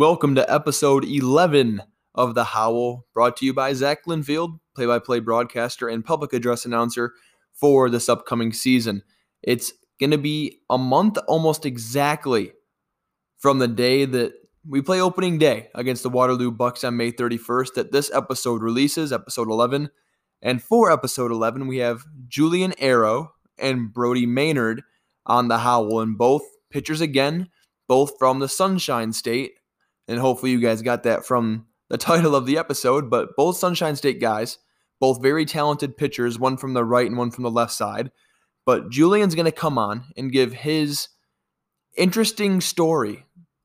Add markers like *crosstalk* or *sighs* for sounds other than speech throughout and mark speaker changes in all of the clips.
Speaker 1: Welcome to episode 11 of The Howl, brought to you by Zach Linfield, play by play broadcaster and public address announcer for this upcoming season. It's going to be a month almost exactly from the day that we play opening day against the Waterloo Bucks on May 31st that this episode releases, episode 11. And for episode 11, we have Julian Erro and Brody Maynard on the Howl, and both pitchers again, both from the Sunshine State and hopefully you guys got that from the *laughs* title of the episode. But both Sunshine State guys, both very talented pitchers, one from the right and one from the left side. But Julian's going to come on and give his interesting story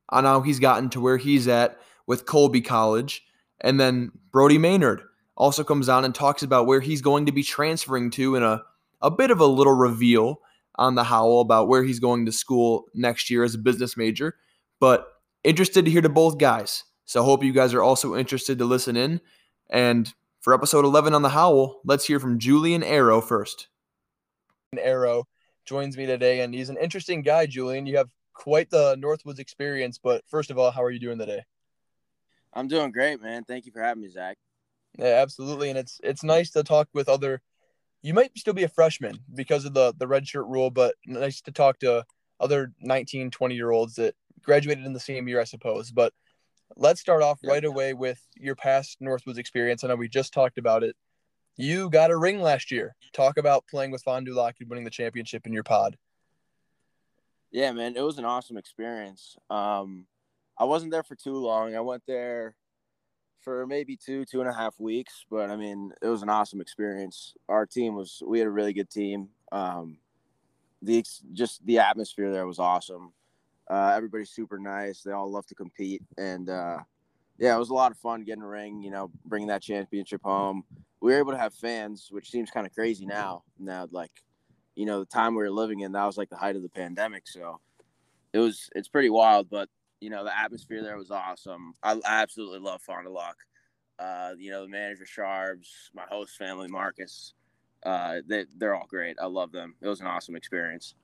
Speaker 1: on how he's gotten to where he's at with Colby College. And then Brody Maynard also comes on and talks about where he's going to be transferring to in a, a bit of a little reveal on the howl about where he's going to school next year as a business major. But interested to hear to both guys. So hope you guys are also interested to listen in. And for episode 11 on the Howl, let's hear from Julian Erro first. Erro joins me today, and he's an interesting guy, Julian. You have quite the Northwoods experience, but first of all, how are you doing today?
Speaker 2: I'm doing great, man. Thank you for having me, Zach.
Speaker 1: Yeah, absolutely. And it's it's nice to talk with other you might still be a freshman because of the the red shirt rule, but nice to talk to other 19, 20 year olds that graduated in the same year, I suppose. But let's start off right away with your past Northwoods experience. I know we just talked about it. You got a ring last year. Talk about playing with Fond du Lac and winning the championship in your pod.
Speaker 2: Yeah, man, it was an awesome experience. Um, I wasn't there for too long. I went there for maybe two, two and a half weeks, but I mean, it was an awesome experience. Our team was, we had a really good team. Um, the just the atmosphere there was awesome. Uh, everybody's super nice. They all love to compete, and uh, yeah, it was a lot of fun getting a ring. You know, bringing that championship home. We were able to have fans, which seems kind of crazy now. Now, like, you know, the time we were living in, that was like the height of the pandemic. So it was, it's pretty wild. But you know, the atmosphere there was awesome. I, I absolutely love Fond du Lac. Uh, you know, the manager Sharbs, my host family Marcus. Uh, they they're all great. I love them. It was an awesome experience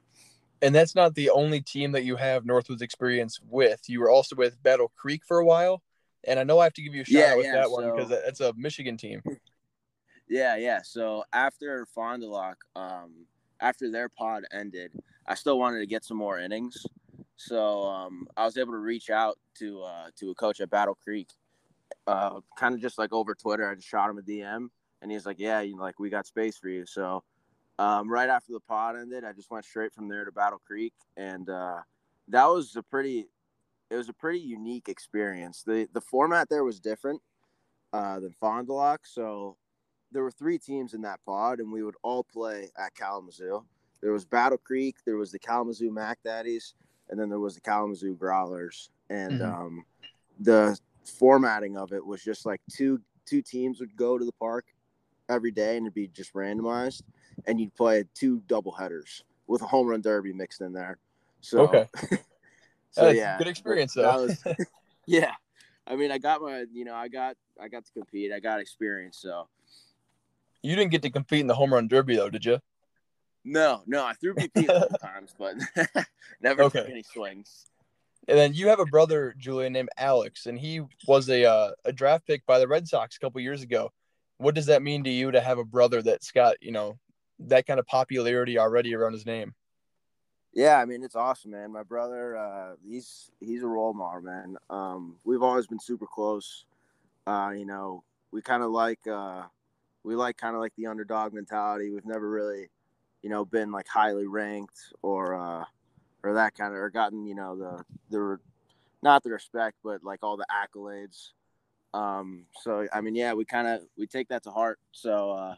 Speaker 1: and that's not the only team that you have Northwoods experience with. You were also with Battle Creek for a while, and I know I have to give you a shout yeah, out with yeah, that so, one because that's a Michigan team. *laughs*
Speaker 2: Yeah, yeah. So after Fond du Lac, um, after their pod ended, I still wanted to get some more innings. So um, I was able to reach out to uh, to a coach at Battle Creek, uh, kind of just like over Twitter. I just shot him a DM, and he's like, "Yeah, you know, like we got space for you." So um, right after the pod ended, I just went straight from there to Battle Creek, and uh, that was a pretty, it was a pretty unique experience. the The format there was different uh, than Fond du Lac, so there were three teams in that pod, and we would all play at Kalamazoo. There was Battle Creek, there was the Kalamazoo Mac Daddies, and then there was the Kalamazoo Growlers, and mm-hmm. um, the formatting of it was just like two two teams would go to the park every day, and it'd be just randomized and you'd play two double headers with a home run derby mixed in there. So
Speaker 1: okay, *laughs* so yeah, good experience though.
Speaker 2: Was, *laughs* yeah, I mean, I got my, you know, I got, I got to compete. I got experience. So
Speaker 1: you didn't get to compete in the home run derby though, did you?
Speaker 2: No, no, I threw BP a couple *laughs* times, but never okay. took any swings.
Speaker 1: And then you have a brother, Julian, named Alex, and he was a uh, a draft pick by the Red Sox a couple years ago. What does that mean to you to have a brother that's got you know that kind of popularity already around his name.
Speaker 2: Yeah, I mean it's awesome, man. My brother, uh, he's he's a role model, man. Um, we've always been super close. Uh, you know, we kind of like uh, we like kind of like the underdog mentality. We've never really, you know, been like highly ranked or uh, or that kind of or gotten you know the the not the respect, but like all the accolades. Um, so I mean, yeah, we kind of we take that to heart. So uh,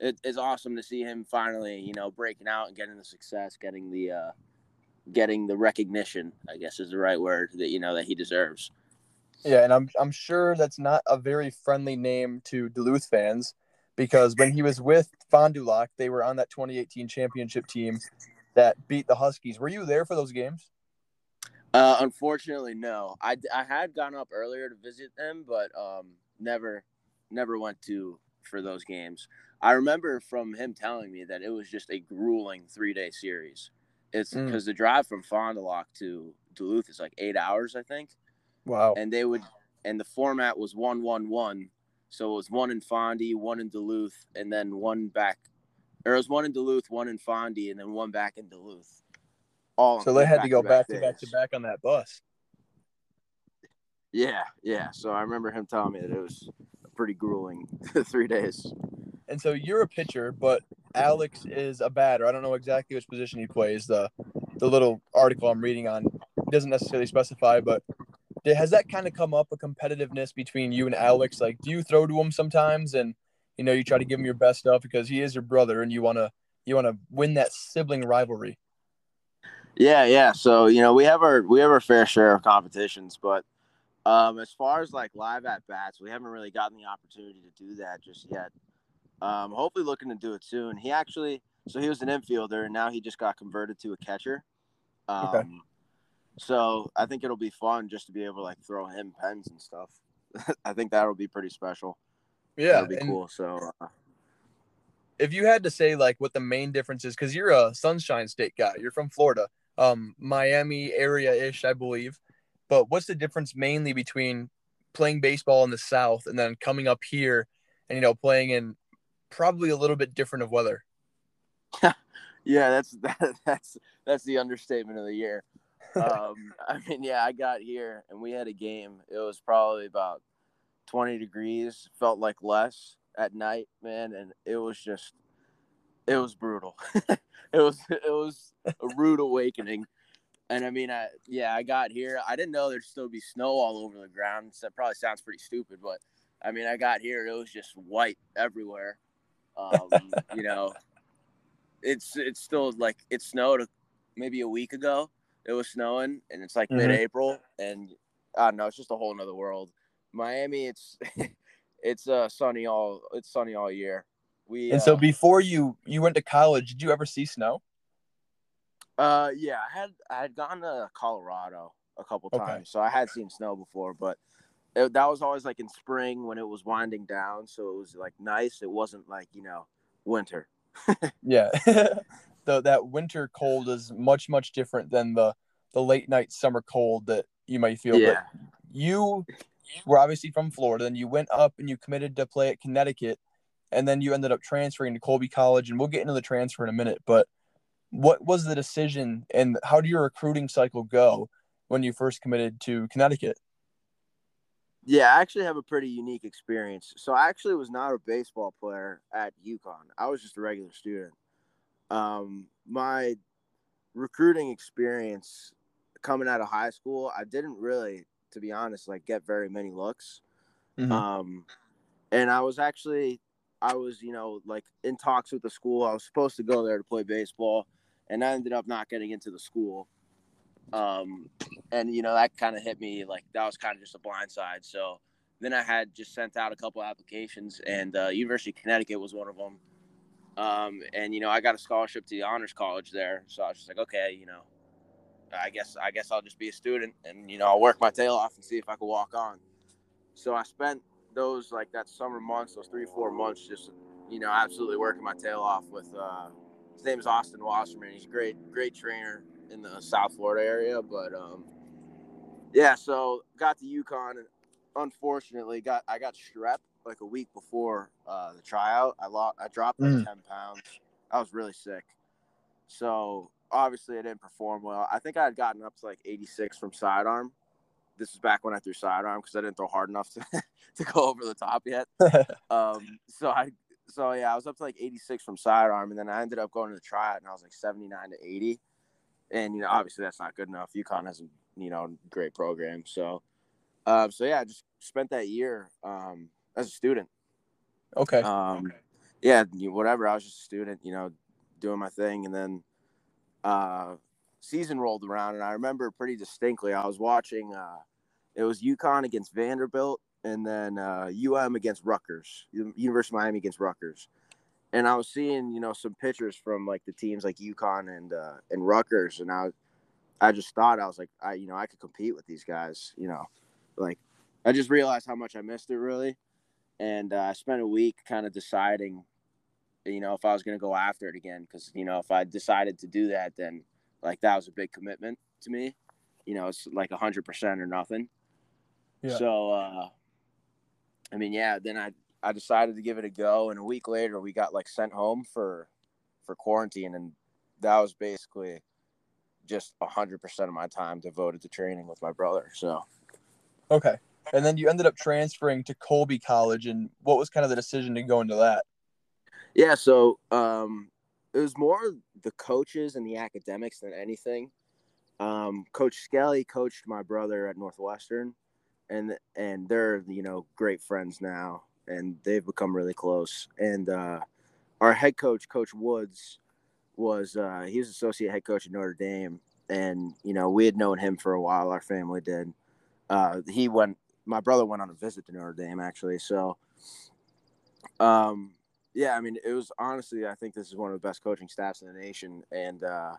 Speaker 2: it, it's awesome to see him finally, you know, breaking out and getting the success, getting the uh, getting the recognition. I guess is the right word that you know that he deserves.
Speaker 1: Yeah, and I'm I'm sure that's not a very friendly name to Duluth fans because when he was with Fond du Lac, they were on that 2018 championship team that beat the Huskies. Were you there for those games?
Speaker 2: Uh, unfortunately, no. I, I had gone up earlier to visit them, but um, never never went to for those games. I remember from him telling me that it was just a grueling three day series. It's because mm. the drive from Fond du Lac to Duluth is like eight hours, I think.
Speaker 1: Wow.
Speaker 2: And they would, and the format was one one one, so it was one in Fondy, one in Duluth, and then one back, or it was one in Duluth, one in Fondy, and then one back in Duluth.
Speaker 1: All so they had to go back to back to back on that bus.
Speaker 2: Yeah, yeah. So I remember him telling me that it was a pretty grueling *laughs* three days.
Speaker 1: And so you're a pitcher, but Alex is a batter. I don't know exactly which position he plays. The the little article I'm reading on doesn't necessarily specify, but has that kind of come up a competitiveness between you and Alex? Like, do you throw to him sometimes, and you know you try to give him your best stuff because he is your brother, and you wanna you wanna win that sibling rivalry?
Speaker 2: Yeah, yeah. So you know we have our we have our fair share of competitions, but um, as far as like live at bats, we haven't really gotten the opportunity to do that just yet. Um, hopefully, looking to do it soon. He actually, so he was an infielder, and now he just got converted to a catcher. Um, okay. So I think it'll be fun just to be able to like throw him pens and stuff. *laughs* I think that'll be pretty special.
Speaker 1: Yeah,
Speaker 2: that'll be cool. So, uh,
Speaker 1: if you had to say like what the main difference is, because you're a Sunshine State guy, you're from Florida, um, Miami area ish, I believe. But what's the difference mainly between playing baseball in the South and then coming up here and you know playing in probably a little bit different of weather. *laughs*
Speaker 2: yeah, that's *laughs* that, that's that's the understatement of the year. Um, *laughs* I mean, yeah, I got here and we had a game. It was probably about 20 degrees, felt like less at night, man, and it was just it was brutal. it was it was a rude awakening. And I mean, I yeah, I got here. I didn't know there'd still be snow all over the ground. So that probably sounds pretty stupid, but I mean, I got here. And it was just white everywhere. Um, *laughs* you know, it's it's still like it snowed maybe a week ago. It was snowing, and it's like mm-hmm. mid-April, and I don't know. It's just a whole nother world. Miami, it's *laughs* it's uh sunny all it's sunny all year.
Speaker 1: We and so uh, before you you went to college, did you ever see snow?
Speaker 2: Uh, yeah, I had I had gone to Colorado a couple times, okay. so I had seen snow before, but it, that was always like in spring when it was winding down, so it was like nice. It wasn't like you know winter. *laughs*
Speaker 1: yeah, *laughs* the that winter cold is much much different than the the late night summer cold that you might feel. Yeah. But you were obviously from Florida, and you went up and you committed to play at Connecticut, and then you ended up transferring to Colby College, and we'll get into the transfer in a minute. But what was the decision, and how did your recruiting cycle go when you first committed to Connecticut?
Speaker 2: Yeah, I actually have a pretty unique experience. So I actually was not a baseball player at UConn. I was just a regular student. Um, my recruiting experience coming out of high school, I didn't really, to be honest, like get very many looks. Mm-hmm. Um, and I was actually, I was, you know, like in talks with the school. I was supposed to go there to play baseball, and I ended up not getting into the school. Um, and you know that kind of hit me like that was kind of just a blind side. So then I had just sent out a couple applications, and uh, University of Connecticut was one of them. Um, and you know I got a scholarship to the honors college there, so I was just like, okay, you know, I guess I guess I'll just be a student, and you know I'll work my tail off and see if I can walk on. So I spent those like that summer months, those three four months, just you know absolutely working my tail off with. Uh, his name is Austin Wasserman. He's a great great trainer in the South Florida area. But um, yeah, so got to UConn and unfortunately got I got strep like a week before uh, the tryout. I lost I dropped like mm. ten pounds. I was really sick. So obviously I didn't perform well. I think I had gotten up to like 86 from sidearm. This is back when I threw sidearm because I didn't throw hard enough *laughs* to, to go over the top yet. *laughs* um, so I so yeah, I was up to like 86 from sidearm, and then I ended up going to the tryout, and I was like 79 to 80 and you know obviously that's not good enough. UConn has a you know great program, so uh, so yeah, I just spent that year um, as a student.
Speaker 1: Okay.
Speaker 2: Um, yeah, whatever. I was just a student, you know, doing my thing, and then uh, season rolled around, and I remember pretty distinctly. I was watching. Uh, it was UConn against Vanderbilt, and then uh, UM against Rutgers, University of Miami against Rutgers and I was seeing, you know, some pictures from like the teams like UConn and uh, and Rutgers, and I, I just thought I was like, I, you know, I could compete with these guys, you know, like I just realized how much I missed it really, and uh, I spent a week kind of deciding, you know, if I was gonna go after it again, because you know, if I decided to do that, then like that was a big commitment to me, you know, it's like a hundred percent or nothing. Yeah. So, uh, I mean, yeah. Then I I decided to give it a go, and a week later we got like sent home for for quarantine, and that was basically just hundred percent of my time devoted to training with my brother. So,
Speaker 1: okay. And then you ended up transferring to Colby College, and what was kind of the decision to go into that?
Speaker 2: Yeah, so um, it was more the coaches and the academics than anything. Um, Coach Skelly coached my brother at Northwestern, and and they're you know great friends now, and they've become really close. And uh, our head coach, Coach Woods, was uh, he was associate head coach at Notre Dame, and you know we had known him for a while. Our family did. Uh, he went. My brother went on a visit to Notre Dame actually. So, um, yeah, I mean, it was honestly, I think this is one of the best coaching staffs in the nation, and uh,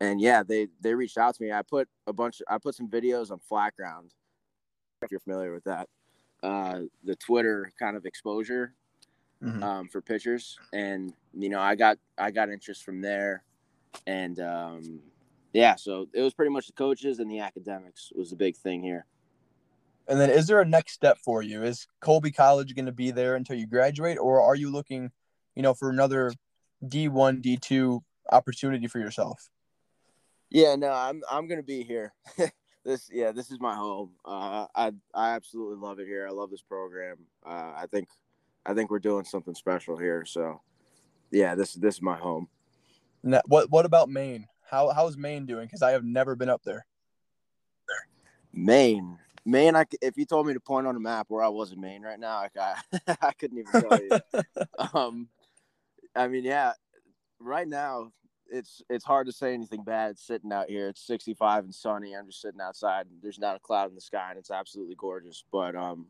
Speaker 2: and yeah, they they reached out to me. I put a bunch. I put some videos on Flat Ground. If you're familiar with that, uh, the Twitter kind of exposure mm-hmm. um, for pitchers, and you know, I got I got interest from there, and um, yeah, so it was pretty much the coaches and the academics was the big thing here.
Speaker 1: And then, is there a next step for you? Is Colby College going to be there until you graduate, or are you looking, you know, for another D one, D two opportunity for yourself?
Speaker 2: Yeah, no, I'm I'm going to be here. *laughs* this, yeah, this is my home. Uh, I I absolutely love it here. I love this program. Uh, I think I think we're doing something special here. So, yeah, this this is my home.
Speaker 1: Now, what what about Maine? How how's Maine doing? Because I have never been up there.
Speaker 2: Maine, Maine. I if you told me to point on a map where I was in Maine right now, I I *laughs* couldn't even tell you. *laughs* um, I mean, yeah, right now it's it's hard to say anything bad sitting out here. It's 65 and sunny. I'm just sitting outside. There's not a cloud in the sky, and it's absolutely gorgeous. But um,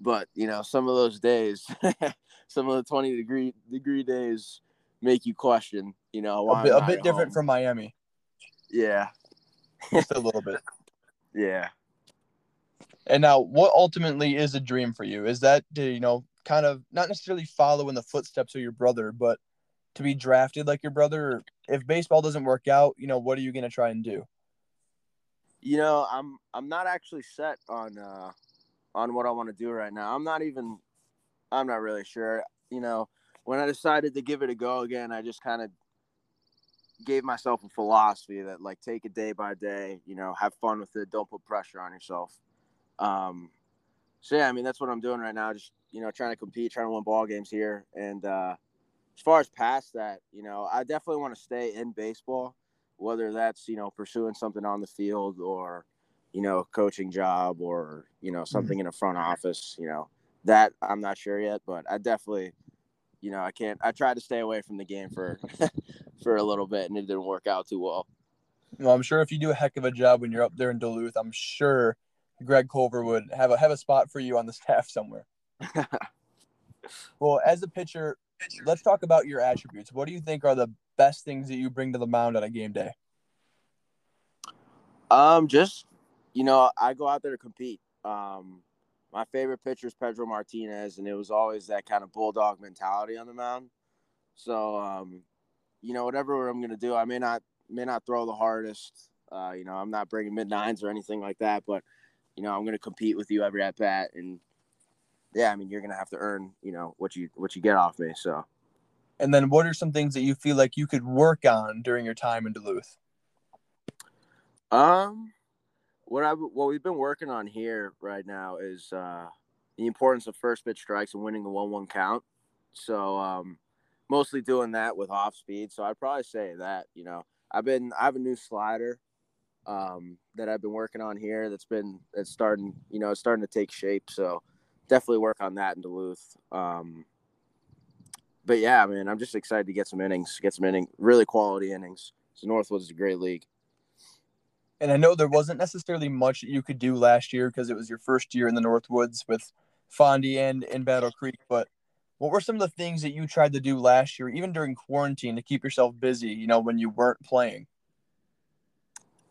Speaker 2: but you know, some of those days, *laughs* some of the 20 degree degree days make you question. You know,
Speaker 1: a bit, a bit different home. from Miami.
Speaker 2: Yeah,
Speaker 1: just a little bit. *laughs*
Speaker 2: Yeah.
Speaker 1: And now, what ultimately is a dream for you? Is that to you know kind of not necessarily follow in the footsteps of your brother, but to be drafted like your brother? If baseball doesn't work out, you know, what are you going to try and do?
Speaker 2: You know, I'm I'm not actually set on uh on what I want to do right now. I'm not even I'm not really sure. You know, when I decided to give it a go again, I just kind of gave myself a philosophy that like take it day by day, you know, have fun with it, don't put pressure on yourself. Um so yeah, I mean that's what I'm doing right now, just you know, trying to compete, trying to win ball games here and uh as far as past that, you know, I definitely want to stay in baseball, whether that's, you know, pursuing something on the field or, you know, a coaching job or, you know, mm-hmm. something mm-hmm. in a front office, you know, that I'm not sure yet, but I definitely, you know, I can't, I tried to stay away from the game for, *laughs* for a little bit and it didn't work out too well.
Speaker 1: Well, I'm sure if you do a heck of a job when you're up there in Duluth, I'm sure Greg Culver would have a, have a spot for you on the *laughs* staff somewhere. *laughs* well, as a pitcher, let's talk about your attributes. What do you think are the best things that you bring to the mound on a game day?
Speaker 2: Um, just you know, I go out there to compete. Um, my favorite pitcher is Pedro Martinez, and it was always that kind of bulldog mentality on the mound. So, um, you know, whatever I'm gonna do, I may not may not throw the hardest. Uh, you know, I'm not bringing mid nines or anything like that, but you know, I'm gonna compete with you every at bat, and yeah, I mean, you're gonna have to earn, you know, what you what you get off me. So.
Speaker 1: And then, what are some things that you feel like you could work on during your time in Duluth?
Speaker 2: Um, what I what we've been working on here right now is uh, the importance of first pitch strikes and winning the one one count. So um, mostly doing that with off speed. So I'd probably say that you know I've been I have a new slider um, that I've been working on here. That's been it's starting you know it's starting to take shape. So definitely work on that in Duluth. Um, but yeah, I mean, I'm just excited to get some innings, get some inning, really quality innings. So Northwoods is a great league.
Speaker 1: And I know there wasn't necessarily much that you could do last year because it was your first year in the Northwoods with Fondy and in Battle Creek. But what were some of the things that you tried to do last year, even during quarantine, to keep yourself busy? You know, when you weren't playing.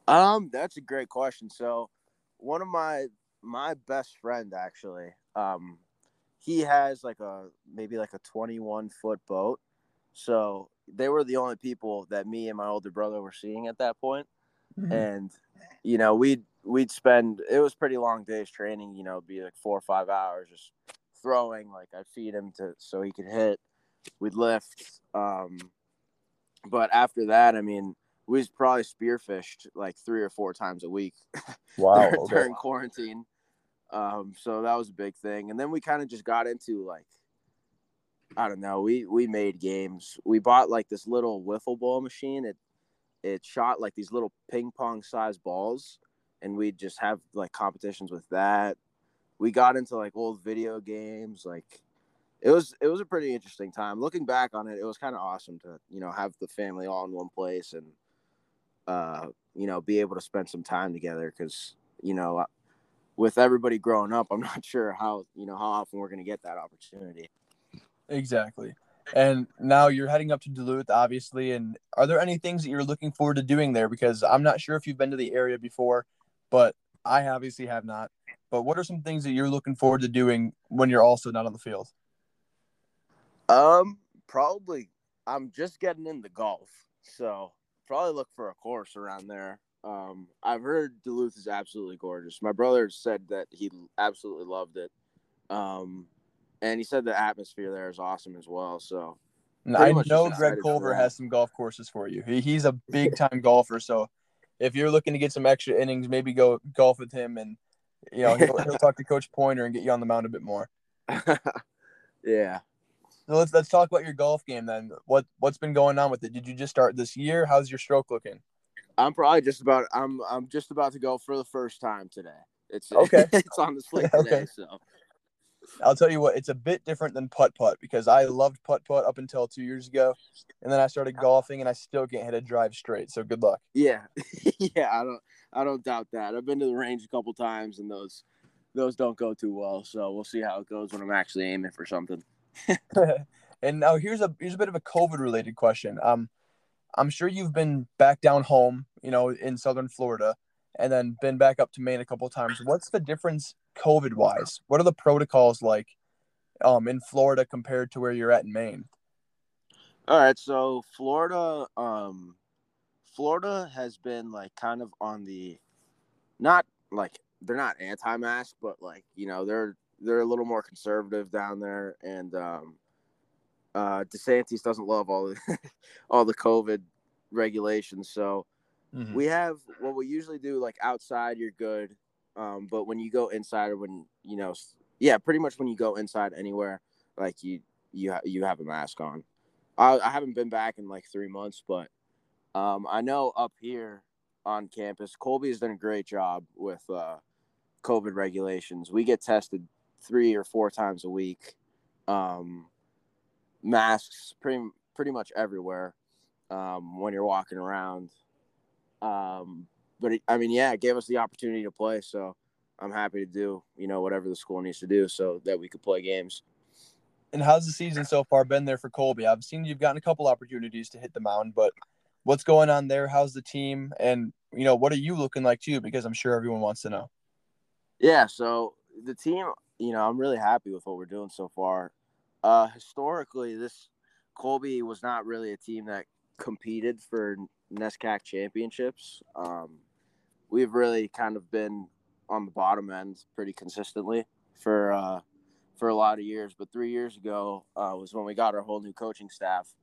Speaker 2: Um, that's a great question. So, one of my my best friend actually, um, he has like a maybe like a 21 foot boat. So they were the only people that me and my older brother were seeing at that point. Mm-hmm. And you know, we'd we'd spend it was pretty long days training. You know, be like four or five hours just throwing. Like I'd feed him to so he could hit. We'd lift. Um, but after that, I mean, we was probably spearfished like three or four times a week. *laughs*
Speaker 1: Wow.
Speaker 2: during,
Speaker 1: okay.
Speaker 2: during quarantine. Um, so that was a big thing. And then we kind of just got into like, I don't know, we we made games. We bought like this little wiffle ball machine. It it shot like these little ping pong sized balls, and we'd just have like competitions with that. We got into like old video games. Like it was it was a pretty interesting time. Looking back on it, it was kind of awesome to you know have the family all in one place and uh you know be able to spend some time together because you know with everybody growing up, I'm *laughs* not sure how you know how often we're gonna get that opportunity.
Speaker 1: Exactly. And now you're heading up to Duluth, obviously. And are there any things that you're looking forward to doing there? Because I'm not sure if you've been to the area before, but I obviously have not. But what are some things that you're looking forward to doing when you're also not on the field?
Speaker 2: Um, probably I'm just getting into golf, so probably look for a course around there. Um, I've heard Duluth is absolutely gorgeous. My brother said that he absolutely loved it. Um, and he said the atmosphere there is awesome as well. So
Speaker 1: I know Greg Culver has some golf courses for you. He, he's a *laughs* big time golfer. So if you're looking to get some extra innings, maybe go golf with him and, you know, he'll, he'll talk to Coach Pointer and get you on the mound a bit more. *laughs*
Speaker 2: yeah.
Speaker 1: So let's let's talk about your golf game then. What what's been going on with it? Did you just start this year? How's your stroke looking?
Speaker 2: I'm probably just about I'm I'm just about to go for the first time today. It's *laughs*
Speaker 1: Okay.
Speaker 2: it's on the slate
Speaker 1: Okay.
Speaker 2: so
Speaker 1: I'll tell you what, it's a bit different than putt putt because I loved putt putt up until two years ago, and then I started golfing and I still can't hit a drive straight. So good luck.
Speaker 2: yeah. *laughs* yeah, I don't I don't doubt that. I've been to the range a couple times and those those don't go too well. So we'll see how it goes when I'm actually aiming for something. *laughs*
Speaker 1: and now here's a here's a bit of a COVID related question. Um, I'm sure you've been back down home, you know, in southern Florida, and then been back up to Maine a couple times. What's the difference COVID wise? What are the protocols like, um, in Florida compared to where you're at in Maine?
Speaker 2: All right, so Florida, um, Florida has been like kind of on the, not like they're not anti-mask, but like you know they're they're a little more conservative down there, and um, uh, DeSantis doesn't love all the *laughs* all the COVID regulations, so
Speaker 1: Mhm.
Speaker 2: we have what we usually do like outside you're good, um, but when you go inside or when you know, yeah, pretty much when you go inside anywhere, like you you ha- you have a mask on. I, I haven't been back in like three months, but um, I know up here on campus, Colby has done a great job with uh, COVID regulations. We get tested three or four times a week. Um, masks pretty pretty much everywhere um, when you're walking around. Um, but it, I mean, yeah, it gave us the opportunity to play, so I'm happy to do you know whatever the school needs to do so that we could play games.
Speaker 1: And how's the season so far been there for Colby? I've seen you've gotten a couple opportunities to hit the mound, but what's going on there? How's the team? And you know, what are you looking like too? Because I'm sure everyone wants to know.
Speaker 2: Yeah, so the team, you know, I'm really happy with what we're doing so far. Uh, historically, this Colby was not really a team that competed for NESCAC championships. Um, we've really kind of been on the bottom end pretty consistently for uh, for a lot of years. But three years ago uh, was when we got our whole new coaching staff.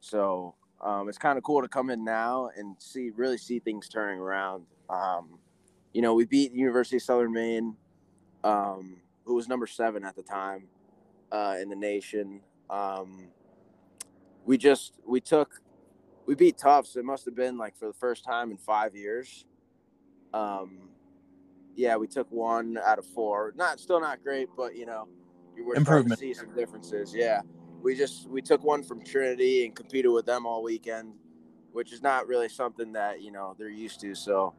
Speaker 2: So um, it's kind of cool to come in now and see really see things turning around. Um, you know, we beat University of Southern Maine, um, who was number seven at the time uh, in the nation. Um, we just we took we beat Tufts. It must have been like for the first time in five years. Um, yeah, we took one out of four. Not still not great, but you know, we're starting to
Speaker 1: Improvement.
Speaker 2: see some differences. Yeah, we just we took one from Trinity and competed with them all weekend, which is not really something that you know they're used to. So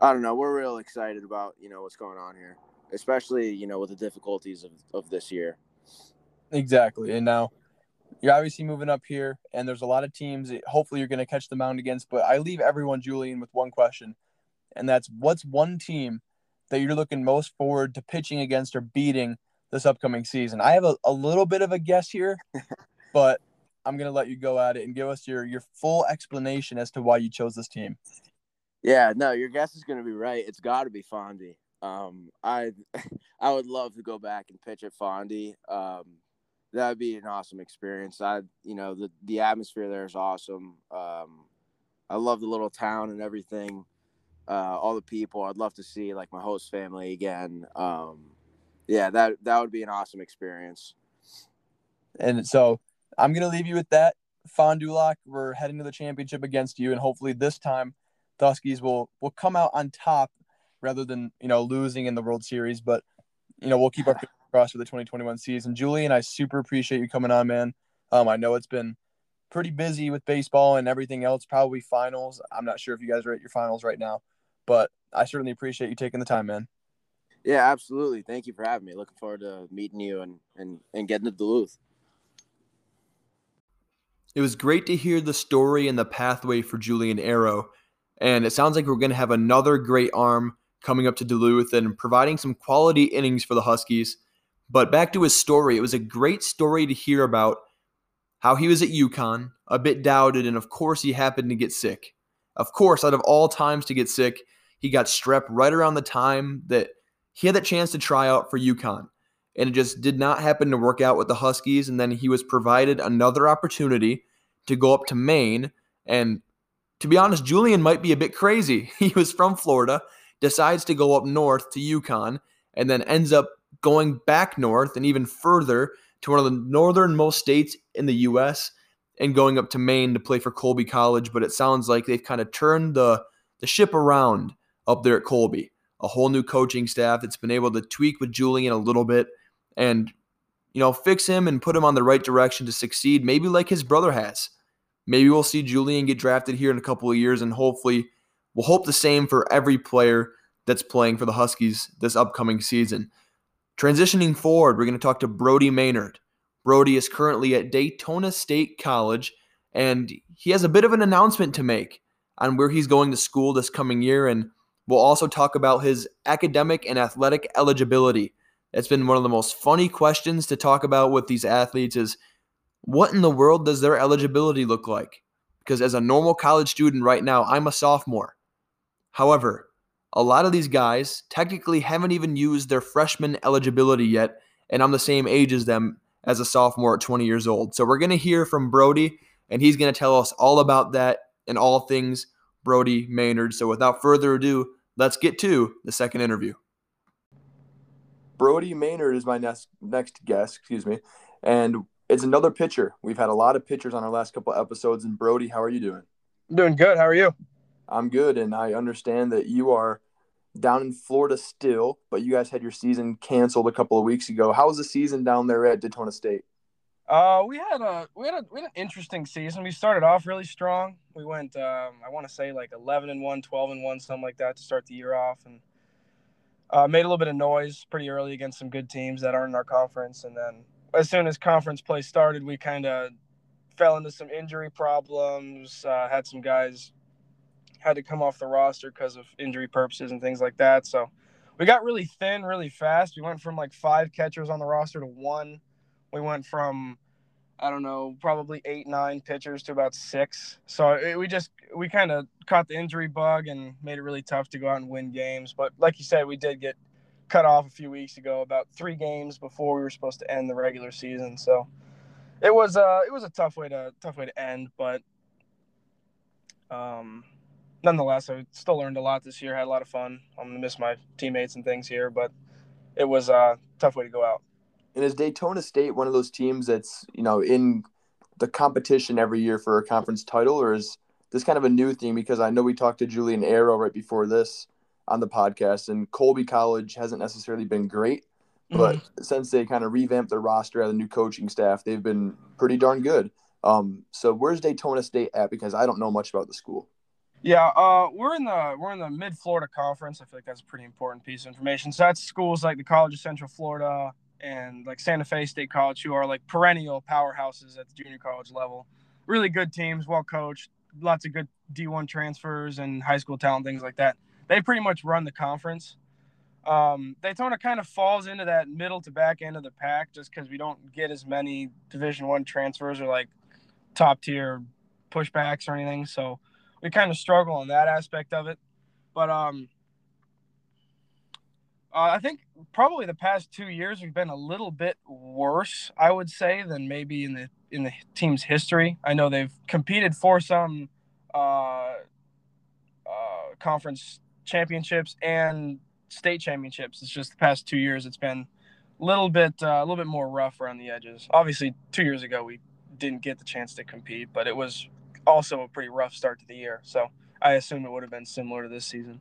Speaker 2: I don't know. We're real excited about you know what's going on here, especially you know with the difficulties of, of this year.
Speaker 1: Exactly. And now you're obviously moving up here, and there's a lot of teams that hopefully you're going to catch the mound against. But I leave everyone, Julian, with one question, and that's what's one team that you're looking most forward to pitching against or beating this upcoming season? I have a, a little bit of a guess here, *laughs* but I'm going to let you go at it and give us your, your full explanation as to why you chose this team.
Speaker 2: Yeah, no, your guess is going to be right. It's got to be Fondy. Um, I *laughs* I would love to go back and pitch at Fondy. Um, that would be an awesome experience. I, you know, the the atmosphere there is awesome. Um, I love the little town and everything. Uh, all the people. I'd love to see like my host family again. Um, yeah, that that would be an awesome experience.
Speaker 3: And so I'm gonna leave you with that. Fond du Lac, we're heading to the championship against you, and hopefully this time the Huskies will will come out on top rather than you know losing in the World Series. But you know we'll keep our *sighs* fingers crossed for the 2021 season. Julian, I super appreciate you coming on, man. Um, I know it's been pretty busy with baseball and everything else. Probably finals. I'm not sure if you guys are at your finals right now, but I certainly appreciate you taking the time, man.
Speaker 2: Yeah, absolutely. Thank you for having me. Looking forward to meeting you and and and getting to Duluth.
Speaker 1: It was great to hear the story and the pathway for Julian Erro. And it sounds like we're going to have another great arm coming up to Duluth and providing some quality innings for the Huskies. But back to his story, it was a great story to hear about how he was at UConn, a bit doubted, and of course he happened to get sick. Of course, out of all times to get sick, he got strep right around the time that he had the chance to try out for UConn. And it just did not happen to work out with the Huskies. And then he was provided another opportunity to go up to Maine and to be honest, Julian might be a bit crazy. *laughs* He was from Florida, decides to go up north to UConn, and then ends up going back north and even further to one of the northernmost states in the U.S. and going up to Maine to play for Colby College. But it sounds like they've kind of turned the the ship around up there at Colby. A whole new coaching staff that's been able to tweak with Julian a little bit and you know fix him and put him on the right direction to succeed, maybe like his brother has. Maybe we'll see Julian get drafted here in a couple of years, and hopefully, we'll hope the same for every player that's playing for the Huskies this upcoming season. Transitioning forward, we're going to talk to Brody Maynard. Brody is currently at Daytona State College, and he has a bit of an announcement to make on where he's going to school this coming year. And we'll also talk about his academic and athletic eligibility. It's been one of the most funny questions to talk about with these athletes is what in the world does their eligibility look like? Because as a normal college student right now, I'm a sophomore. However, a lot of these guys technically haven't even used their freshman eligibility yet, and I'm the same age as them as a sophomore at 20 years old. So we're going to hear from Brody, and he's going to tell us all about that and all things Brody Maynard. So without further ado, let's get to the second interview. Brody Maynard is my next next guest, excuse me, and it's another pitcher. We've had a lot of pitchers on our last couple episodes. And Brody, how are you doing?
Speaker 3: doing good. How are you?
Speaker 1: I'm good, and I understand that you are down in Florida still, but you guys had your season canceled a couple of weeks ago. How was the season down there at Daytona State?
Speaker 4: Uh, we had a we had a we had an interesting season. We started off really strong. We went um, I want to say like 11 and 1, 12 and 1, something like that to start the year off and uh, made a little bit of noise pretty early against some good teams that aren't in our conference and then as soon as conference play started, we kind of fell into some injury problems. Uh, had some guys had to come off the roster because of injury purposes and things like that. So we got really thin really fast. We went from like five catchers on the roster to one. We went from I don't know, probably eight, nine pitchers to about six. So it, we just we kind of caught the injury bug and made it really tough to go out and win games. But like you said, we did get cut off a few weeks ago, about three games before we were supposed to end the regular season. So it was uh it was a tough way to tough way to end, but um nonetheless I still learned a lot this year, had a lot of fun. I'm gonna miss my teammates and things here, but it was a tough way to go out.
Speaker 1: And is Daytona State one of those teams that's, you know, in the competition every year for a conference title, or is this kind of a new thing? Because I know we talked to Julian Erro right before this on the podcast. And Colby College hasn't necessarily been great, but mm-hmm. since they kind of revamped their roster, had a new coaching staff, they've been pretty darn good. Um, so where's Daytona State at? Because I don't know much about the school.
Speaker 4: Yeah, uh, we're in the we're in the Mid Florida Conference. I feel like that's a pretty important piece of information. So that's schools like the College of Central Florida and like Santa Fe State College, who are like perennial powerhouses at the junior college level. Really good teams, well coached, lots of good D1 transfers and high school talent, things like that they pretty much run the conference. Um, Daytona kind of falls into that middle to back end of the pack just because we don't get as many Division One transfers or like top tier pushbacks or anything. So we kind of struggle on that aspect of it. But um, uh, I think probably the past two years we've been a little bit worse, I would say, than maybe in the in the team's history. I know they've competed for some uh, uh, conference championships and state championships. It's just the past two years it's been a little bit uh, a little bit more rough around the edges. Obviously, two years ago we didn't get the chance to compete, but it was also a pretty rough start to the year. So I assume it would have been similar to this season.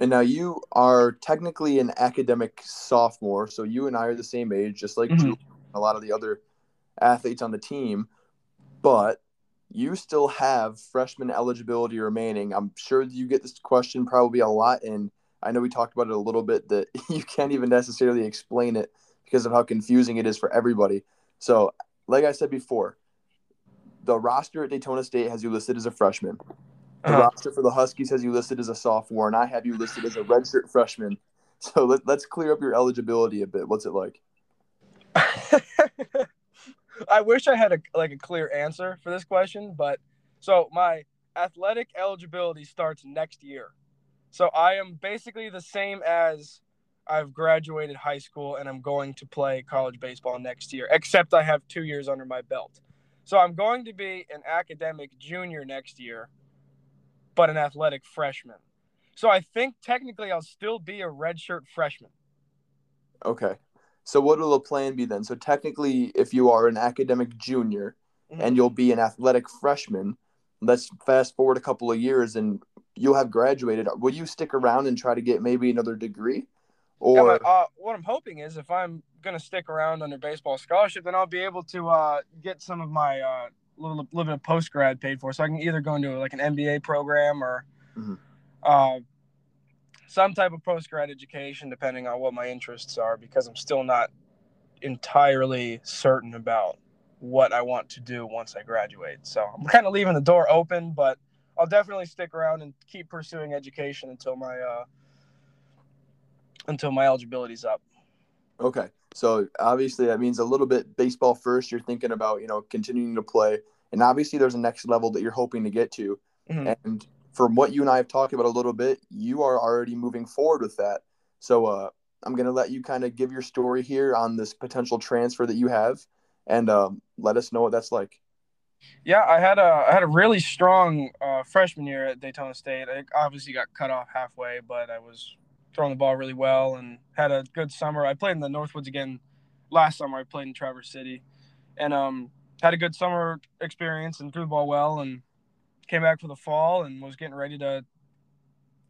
Speaker 1: And now you are technically an academic sophomore, so you and I are the same age, just like
Speaker 4: Mhm.
Speaker 1: a lot of the other athletes on the team. But you still have freshman eligibility remaining. I'm sure you get this question probably a lot, and I know we talked about it a little bit that *laughs* you can't even necessarily explain it because of how confusing it is for everybody. So, like I said before, the roster at Daytona State has you listed as a freshman. The
Speaker 4: Uh-huh.
Speaker 1: roster for the Huskies has you listed as a sophomore, and I have you listed as a redshirt freshman. *laughs* So let, let's clear up your eligibility a bit. What's it like? *laughs*
Speaker 4: I wish I had a like a clear answer for this question, but so my athletic eligibility starts next year. So I am basically the same as I've graduated high school and I'm going to play college baseball next year, except I have 2 years under my belt. So I'm going to be an academic junior next year, but an athletic freshman. So I think technically I'll still be a redshirt freshman.
Speaker 1: Okay. So what will the plan be then? So technically, if you are an academic junior
Speaker 4: Mhm.
Speaker 1: and you'll be an athletic freshman, let's fast forward a couple of years and you'll have graduated. Will you stick around and try to get maybe another degree?
Speaker 4: Yeah,
Speaker 1: Or
Speaker 4: but, uh, what I'm hoping is if I'm going to stick around under baseball scholarship, then I'll be able to uh, get some of my uh, little, little bit of post grad paid for. So I can either go into like an MBA program or
Speaker 1: Mhm.
Speaker 4: uh, some type of post grad education, depending on what my interests are, because I'm still not entirely certain about what I want to do once I graduate. So I'm kind of leaving the door open, but I'll definitely stick around and keep pursuing education until my uh, until my eligibility's up.
Speaker 1: Okay. So obviously that means a little bit baseball first. You're thinking about, you know, continuing to play. And obviously there's a next level that you're hoping to get to.
Speaker 4: Mhm.
Speaker 1: And from what you and I have talked about a little bit, you are already moving forward with that. So uh, I'm going to let you kind of give your story here on this potential transfer that you have and um, let us know what that's like.
Speaker 4: Yeah, I had a I had a really strong uh, freshman year at Daytona State. I obviously got cut off halfway, but I was throwing the ball really well and had a good summer. I played in the Northwoods again last summer. I played in Traverse City, and um, had a good summer experience and threw the ball well. And came back for the fall and was getting ready to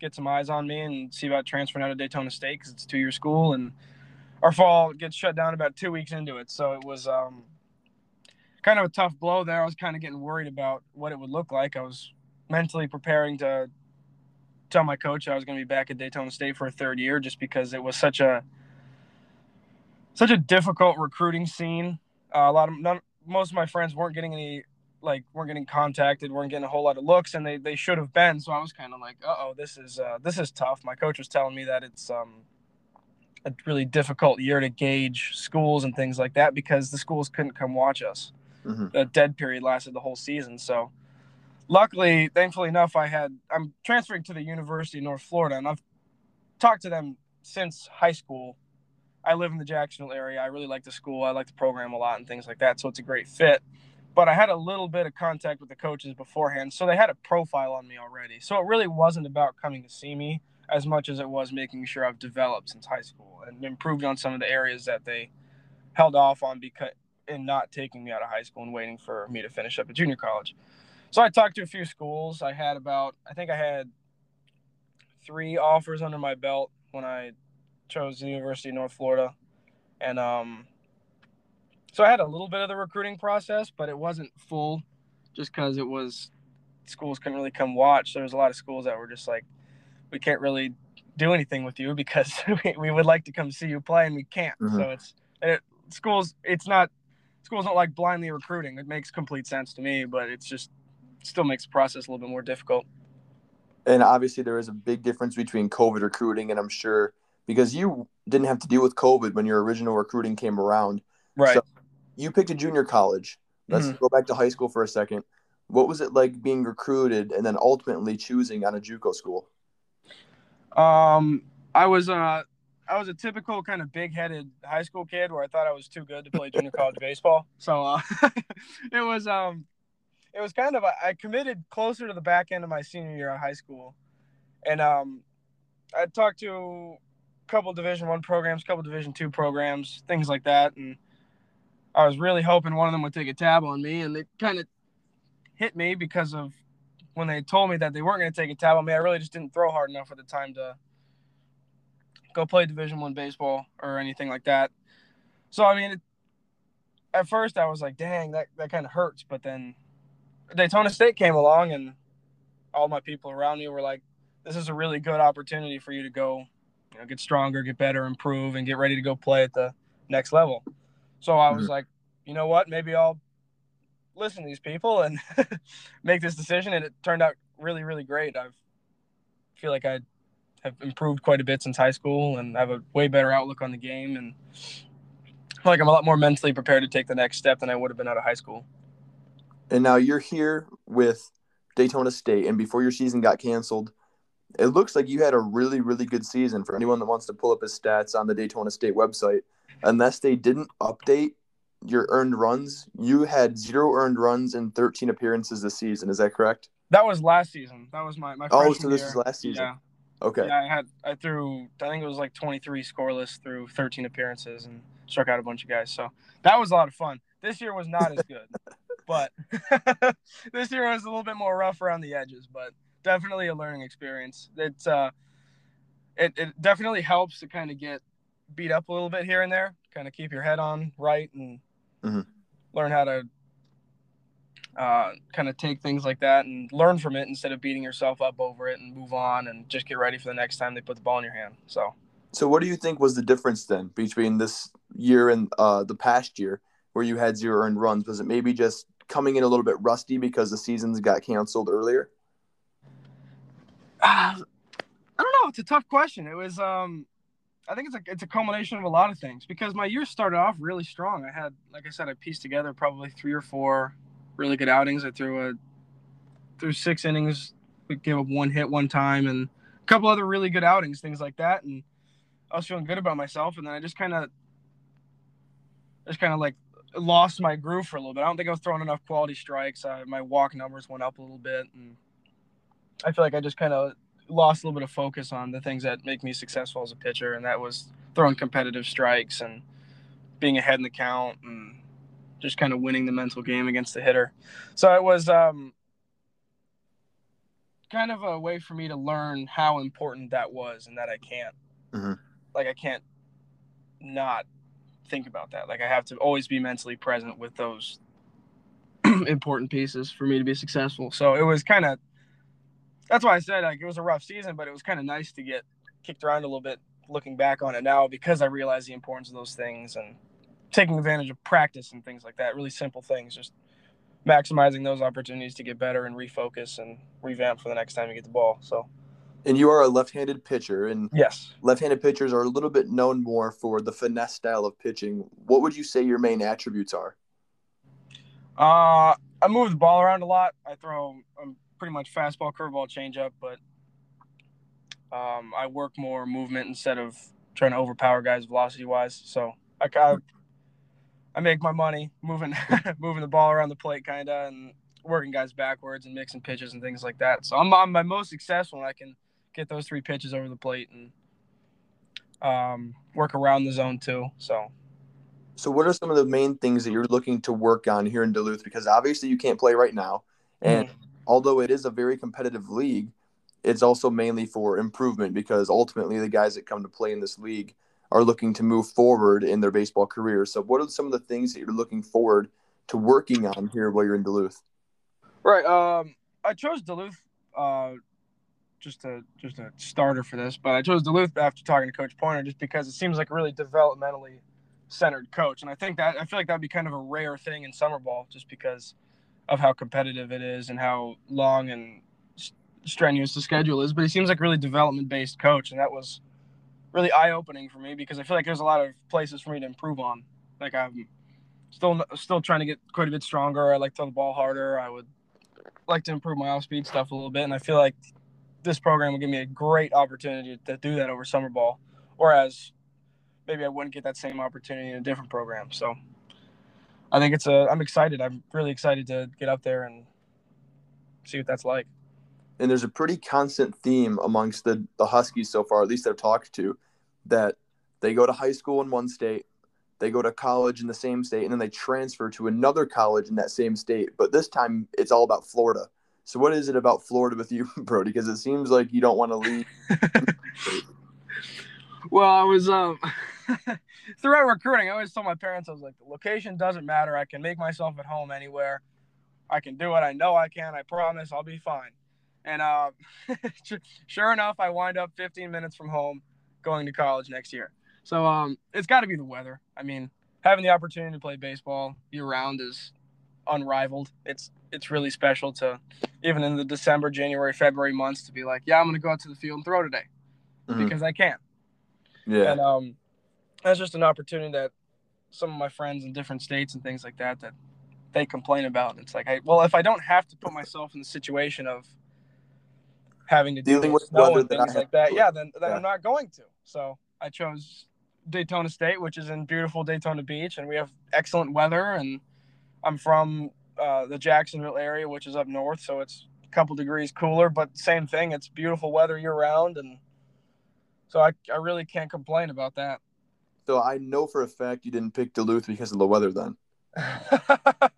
Speaker 4: get some eyes on me and see about transferring out of Daytona State because it's a two year school and our fall gets shut down about two weeks into it. So it was um, kind of a tough blow there. I was kind of getting worried about what it would look like. I was mentally preparing to tell my coach I was going to be back at Daytona State for a third year just because it was such a such a difficult recruiting scene. Uh, a lot of none, most of my friends weren't getting any like weren't getting contacted, weren't getting a whole lot of looks, and they they should have been. So I was kind of like, uh oh, this is uh, this is tough. My coach was telling me that it's um a really difficult year to gauge schools and things like that because the schools couldn't come watch us.
Speaker 1: Mhm.
Speaker 4: The dead period lasted the whole season. So luckily, thankfully enough, I had I'm transferring to the University of North Florida, and I've talked to them since high school. I live in the Jacksonville area. I really like the school. I like the program a lot and things like that. So it's a great fit. But I had a little bit of contact with the coaches beforehand, so they had a profile on me already. So it really wasn't about coming to see me as much as it was making sure I've developed since high school and improved on some of the areas that they held off on because in not taking me out of high school and waiting for me to finish up at junior college. So I talked to a few schools. I had about I think I had three offers under my belt when I chose the University of North Florida. And um so I had a little bit of the recruiting process, but it wasn't full just because it was schools couldn't really come watch. There was a lot of schools that were just like, we can't really do anything with you because *laughs* we, we would like to come see you play and we can't.
Speaker 1: Mhm.
Speaker 4: So it's it, schools. It's not schools don't like blindly recruiting. It makes complete sense to me, but it's just still makes the process a little bit more difficult.
Speaker 1: And obviously, there is a big difference between COVID recruiting, and I'm sure because you didn't have to deal with COVID when your original recruiting came around.
Speaker 4: Right.
Speaker 1: So you picked a junior college. Let's
Speaker 4: Mhm.
Speaker 1: go back to high school for a second. What was it like being recruited and then ultimately choosing on a JUCO school?
Speaker 4: Um, I was uh, I was a typical kind of big-headed high school kid where I thought I was too good to play junior college *laughs* baseball. So uh, *laughs* it was um, it was kind of I committed closer to the back end of my senior year of high school, and um, I talked to a couple Division One programs, couple Division Two programs, things like that, and I was really hoping one of them would take a tab on me, and they kind of hit me because of when they told me that they weren't going to take a tab on me. I really just didn't throw hard enough at the time to go play Division One baseball or anything like that. So I mean, it, at first I was like, "Dang, that that kind of hurts," but then Daytona State came along, and all my people around me were like, "This is a really good opportunity for you to go, you know, get stronger, get better, improve, and get ready to go play at the next level." So I was mm-hmm. like, "You know what? Maybe I'll listen to these people and *laughs* make this decision." And it turned out really, really great. I feel like I have improved quite a bit since high school, and I have a way better outlook on the game, and I feel like I'm a lot more mentally prepared to take the next step than I would have been out of high school.
Speaker 1: And now you're here with Daytona State, and before your season got canceled, it looks like you had a really, really good season. For anyone that wants to pull up his stats on the Daytona State website, unless they didn't update your earned runs, you had zero earned runs in 13 appearances this season. Is that correct?
Speaker 4: That was last season. That was my my.
Speaker 1: Oh, so this
Speaker 4: year.
Speaker 1: is last season.
Speaker 4: Yeah.
Speaker 1: Okay.
Speaker 4: Yeah, I had I threw I think it was like 23 scoreless through 13 appearances and struck out a bunch of guys. So that was a lot of fun. This year was not as good, *laughs* but *laughs* this year was a little bit more rough around the edges, but definitely a learning experience. It's uh, it it definitely helps to kind of get beat up a little bit here and there, kind of keep your head on right and mm-hmm. learn how to uh, kind of take things like that and learn from it instead of beating yourself up over it and move on and just get ready for the next time they put the ball in your hand. So,
Speaker 1: so what do you think was the difference then between this year and uh, the past year where you had zero earned runs? Was it maybe just coming in a little bit rusty because the seasons got canceled earlier?
Speaker 4: Uh, I don't know. It's a tough question. It was, um, I think it's a it's a culmination of a lot of things because my year started off really strong. I had, like I said, I pieced together probably three or four really good outings. I threw a threw six innings, we gave up one hit one time, and a couple other really good outings, things like that. And I was feeling good about myself, and then I just kind of just kind of like lost my groove for a little bit. I don't think I was throwing enough quality strikes. My walk numbers went up a little bit, and I feel like I just kind of lost a little bit of focus on the things that make me successful as a pitcher, and that was throwing competitive strikes and being ahead in the count and just kind of winning the mental game against the hitter. So it was um, kind of a way for me to learn how important that was and that I can't, mm-hmm. like, I can't not think about that. Like, I have to always be mentally present with those *clears throat* important pieces for me to be successful. So it was kind of, that's why I said, like, it was a rough season, but it was kind of nice to get kicked around a little bit looking back on it now because I realize the importance of those things and taking advantage of practice and things like that. Really simple things, just maximizing those opportunities to get better and refocus and revamp for the next time you get the ball. So.
Speaker 1: And you are a left-handed pitcher, and
Speaker 4: yes,
Speaker 1: left-handed pitchers are a little bit known more for the finesse style of pitching. What would you say your main attributes are?
Speaker 4: Uh, I move the ball around a lot. I throw um, pretty much fastball, curveball, changeup, but um, I work more movement instead of trying to overpower guys velocity-wise. So I, I I make my money moving *laughs* moving the ball around the plate kind of and working guys backwards and mixing pitches and things like that. So I'm, I'm my most successful when I can get those three pitches over the plate and um, work around the zone too. So
Speaker 1: so what are some of the main things that you're looking to work on here in Duluth because obviously you can't play right now and mm-hmm. although it is a very competitive league it's also mainly for improvement because ultimately the guys that come to play in this league are looking to move forward in their baseball career. So, what are some of the things that you're looking forward to working on here while you're in Duluth?
Speaker 4: Right. Um, I chose Duluth uh, just a just a starter for this, but I chose Duluth after talking to Coach Pointer just because it seems like a really developmentally centered coach, and I think that I feel like that'd be kind of a rare thing in summer ball, just because of how competitive it is and how long and strenuous the schedule is. But he seems like a really development based coach, and that was really eye opening for me because I feel like there's a lot of places for me to improve on. Like I'm still still trying to get quite a bit stronger. I like to throw the ball harder. I would like to improve my off speed stuff a little bit, and I feel like this program will give me a great opportunity to do that over summer ball, whereas maybe I wouldn't get that same opportunity in a different program. So I think it's a. I'm excited. I'm really excited to get up there and see what that's like.
Speaker 1: And there's a pretty constant theme amongst the the Huskies so far, at least I've talked to, that they go to high school in one state, they go to college in the same state, and then they transfer to another college in that same state. But this time, it's all about Florida. So, what is it about Florida with you, *laughs* Brody? Because it seems like you don't want to leave. *laughs*
Speaker 4: well, I was um *laughs* throughout recruiting, I always told my parents I was like, the location doesn't matter. I can make myself at home anywhere. I can do it. I know I can. I promise I'll be fine. And uh, sure enough, I wind up 15 minutes from home, going to college next year. So um, it's got to be the weather. I mean, having the opportunity to play baseball year round is unrivaled. It's it's really special to even in the December, January, February months to be like, yeah, I'm going to go out to the field and throw today mm-hmm. because I can.
Speaker 1: Yeah.
Speaker 4: And um, that's just an opportunity that some of my friends in different states and things like that that they complain about. It's like, hey, well, if I don't have to put myself in the situation of having to deal with snow and things like that, yeah, then then yeah. I'm not going to. So I chose Daytona State, which is in beautiful Daytona Beach, and we have excellent weather. And I'm from uh, the Jacksonville area, which is up north, so it's a couple degrees cooler, but same thing. It's beautiful weather year round, and so I, I really can't complain about that.
Speaker 1: So I know for a fact you didn't pick Duluth because of the weather, then. *laughs*
Speaker 4: uh,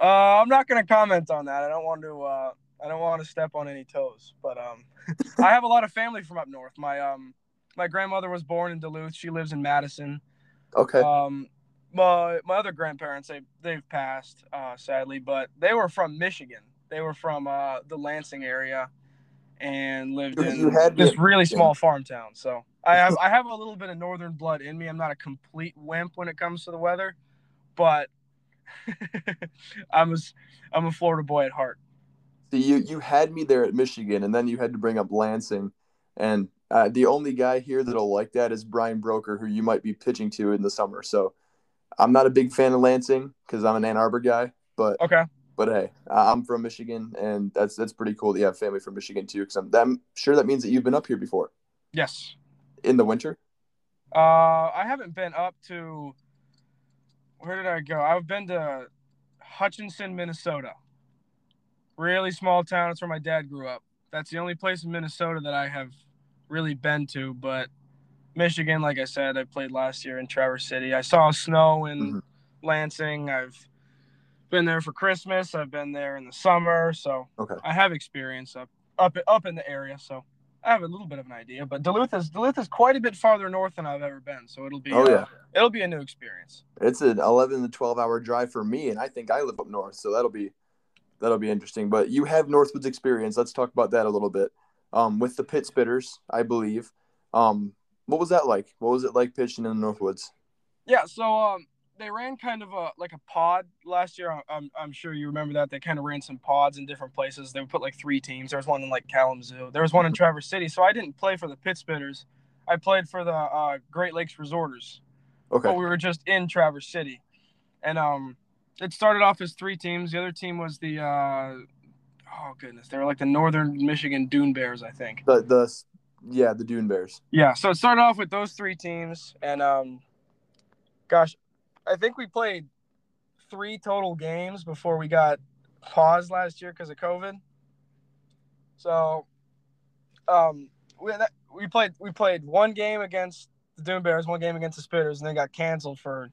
Speaker 4: I'm not going to comment on that. I don't want to. Uh, I don't want to step on any toes. But um, *laughs* I have a lot of family from up north. My um, my grandmother was born in Duluth. She lives in Madison.
Speaker 1: Okay.
Speaker 4: Um, my my other grandparents they they've passed uh, sadly, but they were from Michigan. They were from uh, the Lansing area, and lived in this really small farm town. So I have I have a little bit of northern blood in me. I'm not a complete wimp when it comes to the weather, but *laughs* I'm a I'm a Florida boy at heart.
Speaker 1: So you you had me there at Michigan, and then you had to bring up Lansing, and uh, the only guy here that'll like that is Brian Broker, who you might be pitching to in the summer. So I'm not a big fan of Lansing because I'm an Ann Arbor guy, but
Speaker 4: okay.
Speaker 1: But hey, I'm from Michigan, and that's that's pretty cool that you have family from Michigan too. Because I'm, I'm sure that means that you've been up here before.
Speaker 4: Yes.
Speaker 1: In the winter.
Speaker 4: Uh, I haven't been up to. Where did I go? I've been to Hutchinson, Minnesota. Really small town. It's where my dad grew up. That's the only place in Minnesota that I have really been to. But Michigan, like I said, I played last year in Traverse City. I saw snow in mm-hmm. Lansing. I've been there for Christmas. I've been there in the summer, so
Speaker 1: okay.
Speaker 4: I have experience up up up in the area. So I have a little bit of an idea. But Duluth is Duluth is quite a bit farther north than I've ever been, so it'll be
Speaker 1: oh, yeah. Uh,
Speaker 4: it'll be a new experience.
Speaker 1: It's an eleven to twelve hour drive for me, and I think I live up north, so that'll be that'll be interesting. But you have Northwoods experience. Let's talk about that a little bit. Um, with the Pit Spitters, I believe. Um, what was that like? What was it like pitching in the Northwoods?
Speaker 4: Yeah, so um, they ran kind of a like a pod last year. I'm, I'm sure you remember that they kind of ran some pods in different places. They would put like three teams. There was one in like Kalamazoo. There was one in Traverse City. So I didn't play for the Pit Spitters. I played for the uh, Great Lakes Resorters.
Speaker 1: Okay.
Speaker 4: But we were just in Traverse City, and um, it started off as three teams. The other team was the uh, oh goodness, they were like the Northern Michigan Dune Bears, I think.
Speaker 1: The the yeah, the Dune Bears.
Speaker 4: Yeah, so it started off with those three teams, and um, gosh, I think we played three total games before we got paused last year because of COVID. So, um, we we played we played one game against the Dune Bears, one game against the Spitters, and then got canceled for.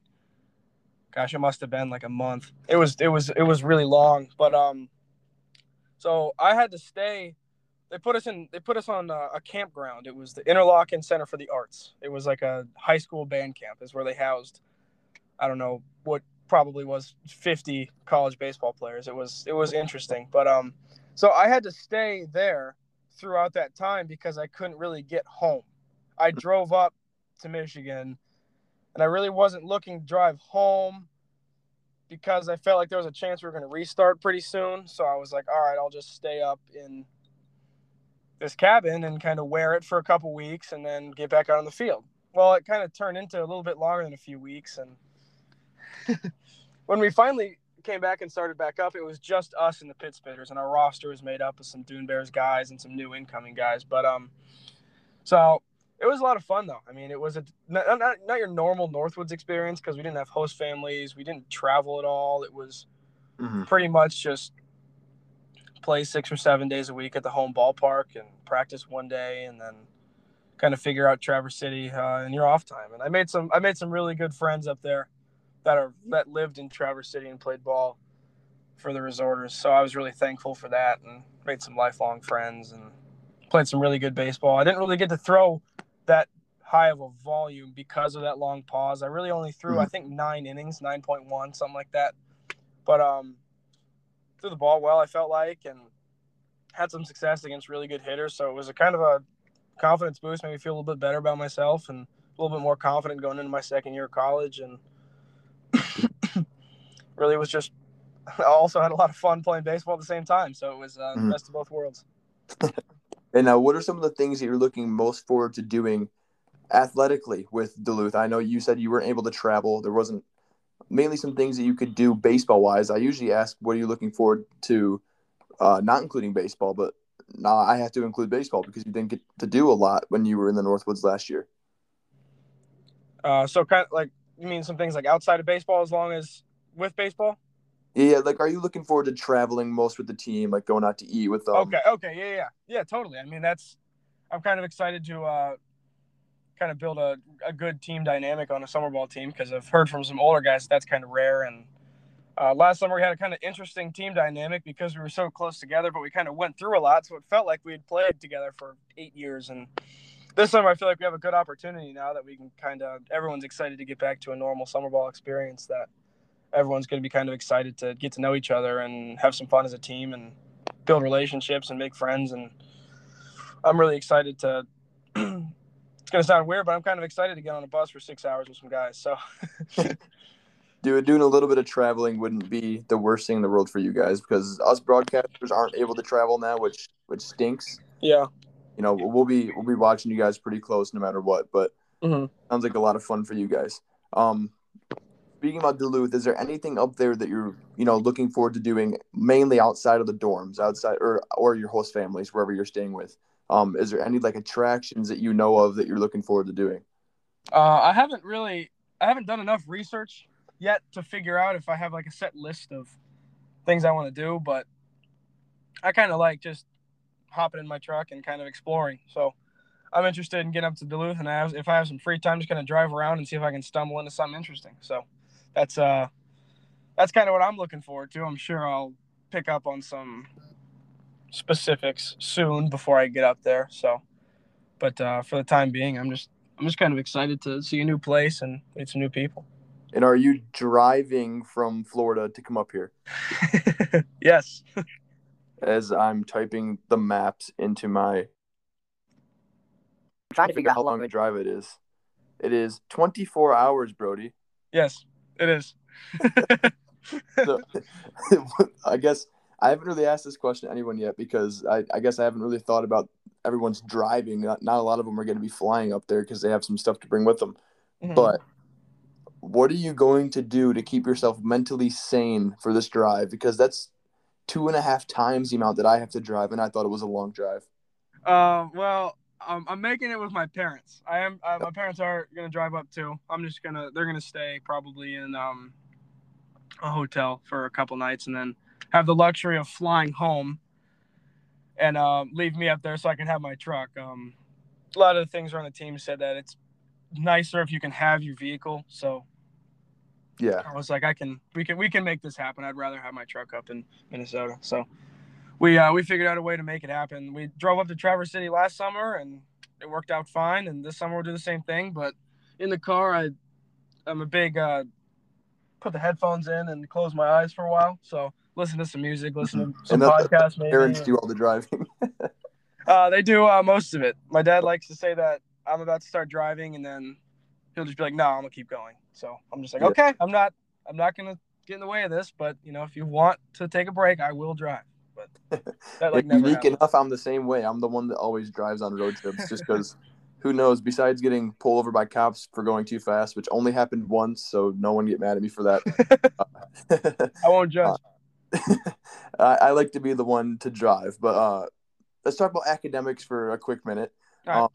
Speaker 4: Gosh, it must have been like a month. It was it was it was really long, but um, so I had to stay. They put us in. They put us on a, a campground. It was the Interlochen Center for the Arts. It was like a high school band camp. Is where they housed I don't know what probably was 50 college baseball players. It was it was interesting, but um, so I had to stay there throughout that time because I couldn't really get home. I drove up to Michigan, and I really wasn't looking to drive home because I felt like there was a chance we were going to restart pretty soon. So I was like, all right, I'll just stay up in this cabin and kind of wear it for a couple weeks and then get back out on the field. Well, it kind of turned into a little bit longer than a few weeks and *laughs* when we finally came back and started back up, it was just us and the Pit Spitters, and our roster was made up of some Dune Bears guys and some new incoming guys. But um, so it was a lot of fun though. I mean, it was a not not, not your normal Northwoods experience because we didn't have host families, we didn't travel at all. It was
Speaker 1: Mhm.
Speaker 4: pretty much just play six or seven days a week at the home ballpark and practice one day, and then kind of figure out Traverse City uh, in your off time. And I made some I made some really good friends up there that are that lived in Traverse City and played ball for the Resorters. So I was really thankful for that and made some lifelong friends and played some really good baseball. I didn't really get to throw that high of a volume because of that long pause. I really only threw I think 9 innings, 9.1 something like that. But um threw the ball well, I felt like and had some success against really good hitters. So it was a kind of a confidence boost, made me feel a little bit better about myself and a little bit more confident going into my second year of college and *coughs* really was just *laughs* I also had a lot of fun playing baseball at the same time. So it was uh, the
Speaker 1: Mhm.
Speaker 4: best of both worlds. *laughs*
Speaker 1: And now, what are some of the things that you're looking most forward to doing athletically with Duluth? I know you said you weren't able to travel. There wasn't mainly some things that you could do baseball wise. I usually ask, what are you looking forward to, uh, not including baseball, but now I have to include baseball because you didn't get to do a lot when you were in the Northwoods last year.
Speaker 4: Uh, so kind of like you mean some things like outside of baseball as long as with baseball?
Speaker 1: Yeah, like, are you looking forward to traveling most with the team, like going out to eat with them?
Speaker 4: Okay, okay, yeah, yeah, yeah, totally. I mean, that's I'm kind of excited to uh, kind of build a, a good team dynamic on a summer ball team because I've heard from some older guys that's kind of rare. And uh, last summer we had a kind of interesting team dynamic because we were so close together, but we kind of went through a lot, so it felt like we had played together for eight years. And this summer I feel like we have a good opportunity now that we can kind of everyone's excited to get back to a normal summer ball experience that everyone's going to be kind of excited to get to know each other and have some fun as a team and build relationships and make friends and i'm really excited to *clears throat* it's going to sound weird but i'm kind of excited to get on a bus for six hours with some guys so *laughs*
Speaker 1: Do, doing a little bit of traveling wouldn't be the worst thing in the world for you guys because us broadcasters aren't able to travel now, which which stinks.
Speaker 4: yeah
Speaker 1: You know, we'll be we'll be watching you guys pretty close no matter what. But
Speaker 4: Mhm.
Speaker 1: sounds like a lot of fun for you guys. Um, speaking about Duluth, is there anything up there that you're you know looking forward to doing mainly outside of the dorms, outside or or your host families, wherever you're staying with? Um, is there any like attractions that you know of that you're looking forward to doing?
Speaker 4: uh, i haven't really i haven't done enough research yet to figure out if i have like a set list of things i want to do but i kind of like just hopping in my truck and kind of exploring. So i'm interested in getting up to duluth and I have, if i have some free time just kind of drive around and see if i can stumble into something interesting. So that's uh that's kind of what i'm looking forward to. I'm sure i'll pick up on some specifics soon before i get up there so but uh, for the time being i'm just i'm just kind of excited to see a new place and meet some new people
Speaker 1: And are you driving from Florida to come up here? *laughs*
Speaker 4: yes
Speaker 1: As I'm typing the maps into my I'm trying to figure out how long the drive it is. It is 24 hours, Brody.
Speaker 4: yes it is *laughs* *laughs*
Speaker 1: So, I guess I haven't really asked this question to anyone yet because I, I guess I haven't really thought about everyone's driving. Not, not a lot of them are going to be flying up there because they have some stuff to bring with them.
Speaker 4: Mhm.
Speaker 1: But what are you going to do to keep yourself mentally sane for this drive? Because that's two and a half times the amount that I have to drive, and I thought it was a long drive.
Speaker 4: Uh, well, um, I'm making it with my parents. I am. Uh, my parents are gonna drive up too. I'm just gonna. They're gonna stay probably in um, a hotel for a couple nights, and then have the luxury of flying home, and um, leave me up there so I can have my truck. Um, a lot of the things around the team said that it's nicer if you can have your vehicle. So
Speaker 1: Yeah.
Speaker 4: I was like, I can, we can, we can make this happen. I'd rather have my truck up in Minnesota. So we, uh, we figured out a way to make it happen. We drove up to Traverse City last summer and it worked out fine. And this summer we'll do the same thing. But in the car, I, I'm a big, uh, put the headphones in and close my eyes for a while. So listen to some music, listen to some
Speaker 1: And
Speaker 4: podcasts. Maybe.
Speaker 1: Parents do all the driving. *laughs*
Speaker 4: Uh, they do uh, most of it. My dad likes to say that I'm about to start driving, and then he'll just be like, "No, I'm gonna keep going." So I'm just like,
Speaker 1: Yeah.
Speaker 4: "Okay, I'm not, I'm not gonna get in the way of this, but you know, if you want to take a break, I will drive." But *laughs* that like
Speaker 1: unique
Speaker 4: happened.
Speaker 1: enough, I'm the same way. I'm the one that always drives on road trips just because who knows? Besides getting pulled over by cops for going too fast, which only happened once, so no one get mad at me for
Speaker 4: that. *laughs* I won't judge.
Speaker 1: Uh, *laughs* I, I, like to be the one to drive, but uh, let's talk about academics for a quick minute. Right. Um,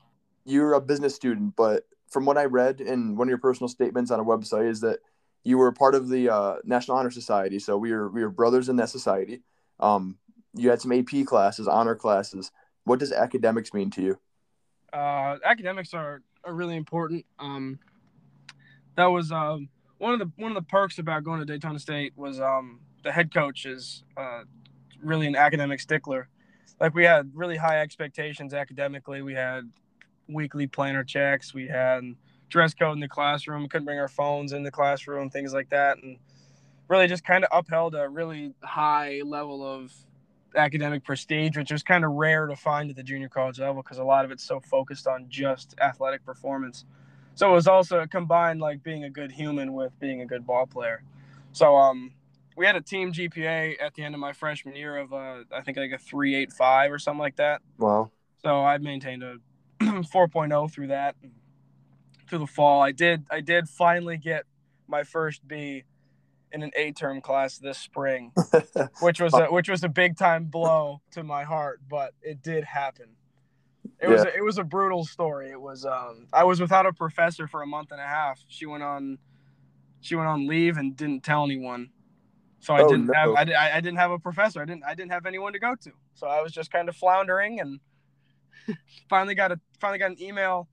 Speaker 1: you're a business student, but from what I read in one of your personal statements on a website is that you were part of the uh, National Honor Society. So we were we were brothers in that society. Um, you had some AP classes, honor classes. What does academics mean to you?
Speaker 4: Uh, academics are, are really important. Um, that was um, one of the one of the perks about going to Daytona State was um, the head coach is uh, really an academic stickler. Like we had really high expectations academically. We had weekly planner checks. We had dress code in the classroom. We couldn't bring our phones in the classroom, things like that, and really just kind of upheld a really high level of academic prestige, which was kind of rare to find at the junior college level because a lot of it's so focused on just athletic performance. So it was also combined like being a good human with being a good ball player. So um, we had a team GPA at the end of my freshman year of uh, I think like a three eight five or something like that.
Speaker 1: Wow.
Speaker 4: So I maintained a *clears throat* 4.0 through that through the fall. I did I did finally get my first B in an A term class this spring, *laughs* which was a, which was a big time blow to my heart, but it did happen. It yeah. was a, it was a brutal story. It was um, I was without a professor for a month and a half. She went on she went on leave and didn't tell anyone. So I oh, didn't no. have I, I didn't have a professor. I didn't I didn't have anyone to go to. So I was just kind of floundering and *laughs* finally got a finally got an email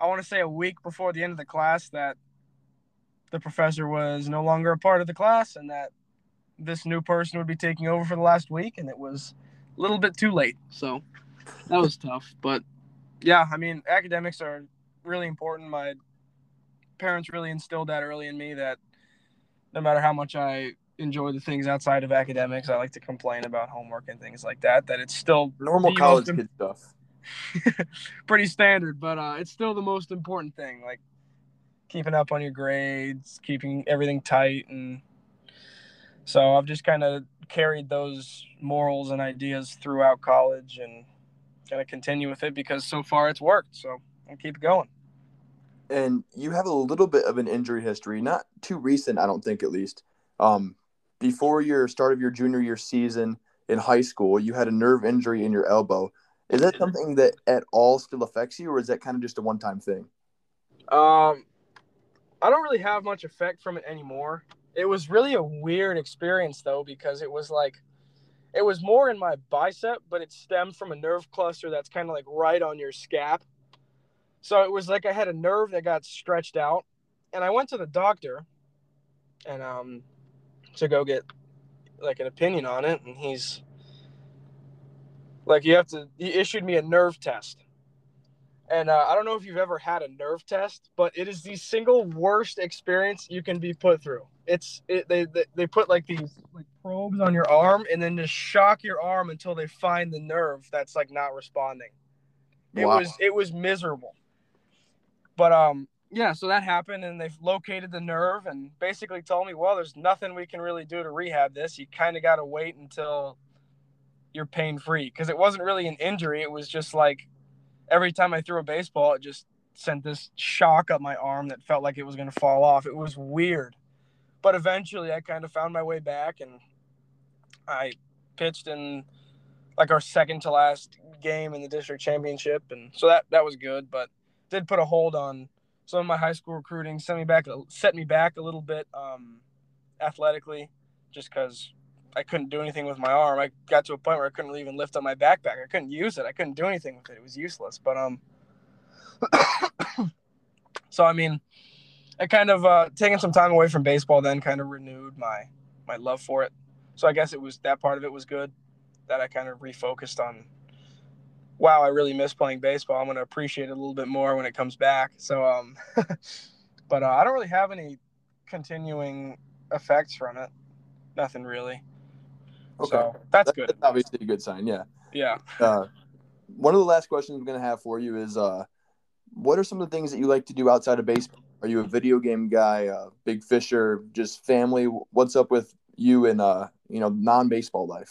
Speaker 4: I want to say a week before the end of the class that the professor was no longer a part of the class and that this new person would be taking over for the last week and it was a little bit too late so that was tough but yeah i mean academics are really important my parents really instilled that early in me that no matter how much i enjoy the things outside of academics i like to complain about homework and things like that that it's still
Speaker 1: normal college kid stuff *laughs*
Speaker 4: pretty standard but uh, it's still the most important thing like keeping up on your grades, keeping everything tight, and so I've just kind of carried those morals and ideas throughout college, and to continue with it because so far it's worked. So I'll keep going.
Speaker 1: And you have a little bit of an injury history, not too recent, I don't think, at least. Um, before your start of your junior year season in high school, you had a nerve injury in your elbow. Is that something that at all still affects you, or is that kind of just a one-time thing?
Speaker 4: Um, I don't really have much effect from it anymore. It was really a weird experience though because it was like it was more in my bicep, but it stemmed from a nerve cluster that's kind of like right on your scap. So it was like I had a nerve that got stretched out, and I went to the doctor, and um, to go get like an opinion on it, and he's like, you have to. He issued me a nerve test, and uh, I don't know if you've ever had a nerve test, but it is the single worst experience you can be put through. It's it, they, they they put like these like probes on your arm and then just shock your arm until they find the nerve that's like not responding. It wow. was it was miserable. But um yeah, so that happened and they've located the nerve and basically told me, well, there's nothing we can really do to rehab this. You kind of got to wait until you're pain free because it wasn't really an injury. It was just like every time I threw a baseball, it just sent this shock up my arm that felt like it was going to fall off. It was weird. But eventually I kind of found my way back and I pitched in like our second to last game in the district championship and so that that was good, but did put a hold on some of my high school recruiting, sent me back set me back a little bit um, athletically just cuz I couldn't do anything with my arm. I got to a point where I couldn't even lift up my backpack. I couldn't use it. I couldn't do anything with it. It was useless. But um, *coughs* so I mean, I kind of uh, taking some time away from baseball, then kind of renewed my my love for it. So I guess it was that part of it was good that I kind of refocused on. Wow, I really miss playing baseball. I'm going to appreciate it a little bit more when it comes back. So um, *laughs* but uh, I don't really have any continuing effects from it. Nothing really. Okay. So that's, that's good. That's
Speaker 1: obviously a good sign. Yeah.
Speaker 4: Yeah.
Speaker 1: Uh, one of the last questions I'm going to have for you is uh, what are some of the things that you like to do outside of baseball? Are you a video game guy, a big fisher, just family? What's up with you in uh, you know, non-baseball life?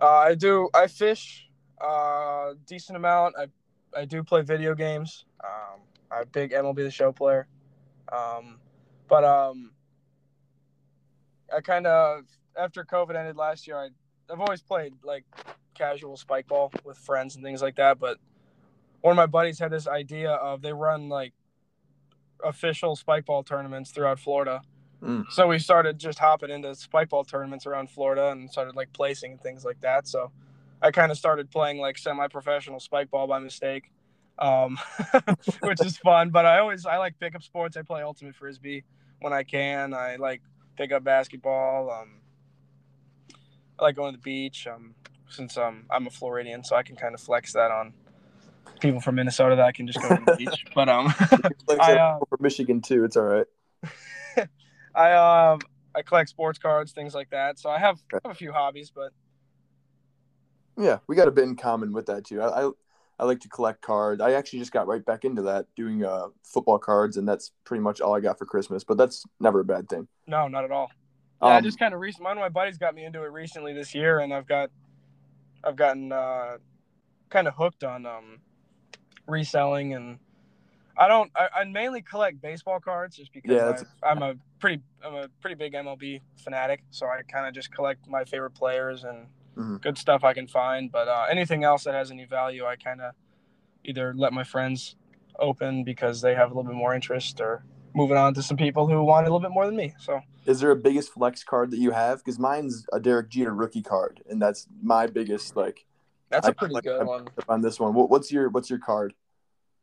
Speaker 4: Uh, I do. I fish uh, decent amount. I I do play video games. Um, I'm a big MLB The Show player. Um, but um, I kind of after COVID ended last year, I I've always played like casual spike ball with friends and things like that. But one of my buddies had this idea of they run like official spike ball tournaments throughout Florida.
Speaker 3: Mm.
Speaker 4: So we started just hopping into spike ball tournaments around Florida and started like placing and things like that. So I kind of started playing like semi-professional spike ball by mistake, um, *laughs* which is fun. But I always I like pickup sports. I play ultimate frisbee when I can. I like pick up basketball. Um, I like going to the beach. Um, since um, I'm a Floridian, so I can kind of flex that on people from Minnesota that I can just go to the beach. *laughs* But um, *laughs* I, uh,
Speaker 3: from Michigan too. It's all right.
Speaker 4: I um I collect sports cards, things like that. So I have, I have a few hobbies, but
Speaker 3: Yeah, we got a bit in common with that too. I, I I like to collect cards. I actually just got right back into that, doing uh football cards, and that's pretty much all I got for Christmas. But that's never a bad thing.
Speaker 4: no, not at all. Yeah, I
Speaker 3: Um,
Speaker 4: just kind of recent. One of my buddies got me into it recently this year, and I've got, I've gotten uh, kind of hooked on um, reselling, and I don't. I, I mainly collect baseball cards just because
Speaker 3: Yeah,
Speaker 4: I, I'm a pretty, I'm a pretty big MLB fanatic. So I kind of just collect my favorite players and
Speaker 3: Mhm.
Speaker 4: good stuff I can find. But uh, anything else that has any value, I kind of either let my friends open because they have a little bit more interest, or moving on to some people who want a little bit more than me. So.
Speaker 3: Is there a biggest flex card that you have? Because mine's a Derek Jeter rookie card, and that's my biggest like
Speaker 4: That's
Speaker 3: I
Speaker 4: a pretty good one.
Speaker 3: on this one. What, what's your what's your card?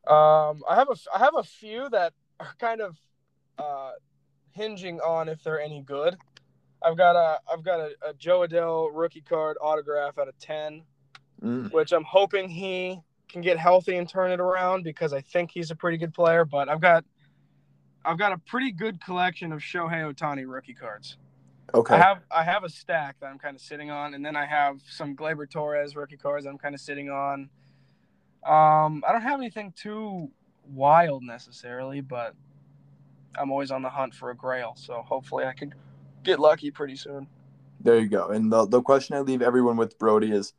Speaker 4: Um, I have a I have a few that are kind of uh, hinging on if they're any good. I've got a I've got a, a Jo Adell rookie card autograph out of ten,
Speaker 3: Mm.
Speaker 4: which I'm hoping he can get healthy and turn it around because I think he's a pretty good player. But I've got I've got a pretty good collection of Shohei Ohtani rookie cards.
Speaker 3: Okay.
Speaker 4: I have I have a stack that I'm kind of sitting on, and then I have some Gleyber Torres rookie cards I'm kind of sitting on. Um, I don't have anything too wild necessarily, but I'm always on the hunt for a Grail, so hopefully I could get lucky pretty soon.
Speaker 3: There you go. And the the question I leave everyone with Brody is,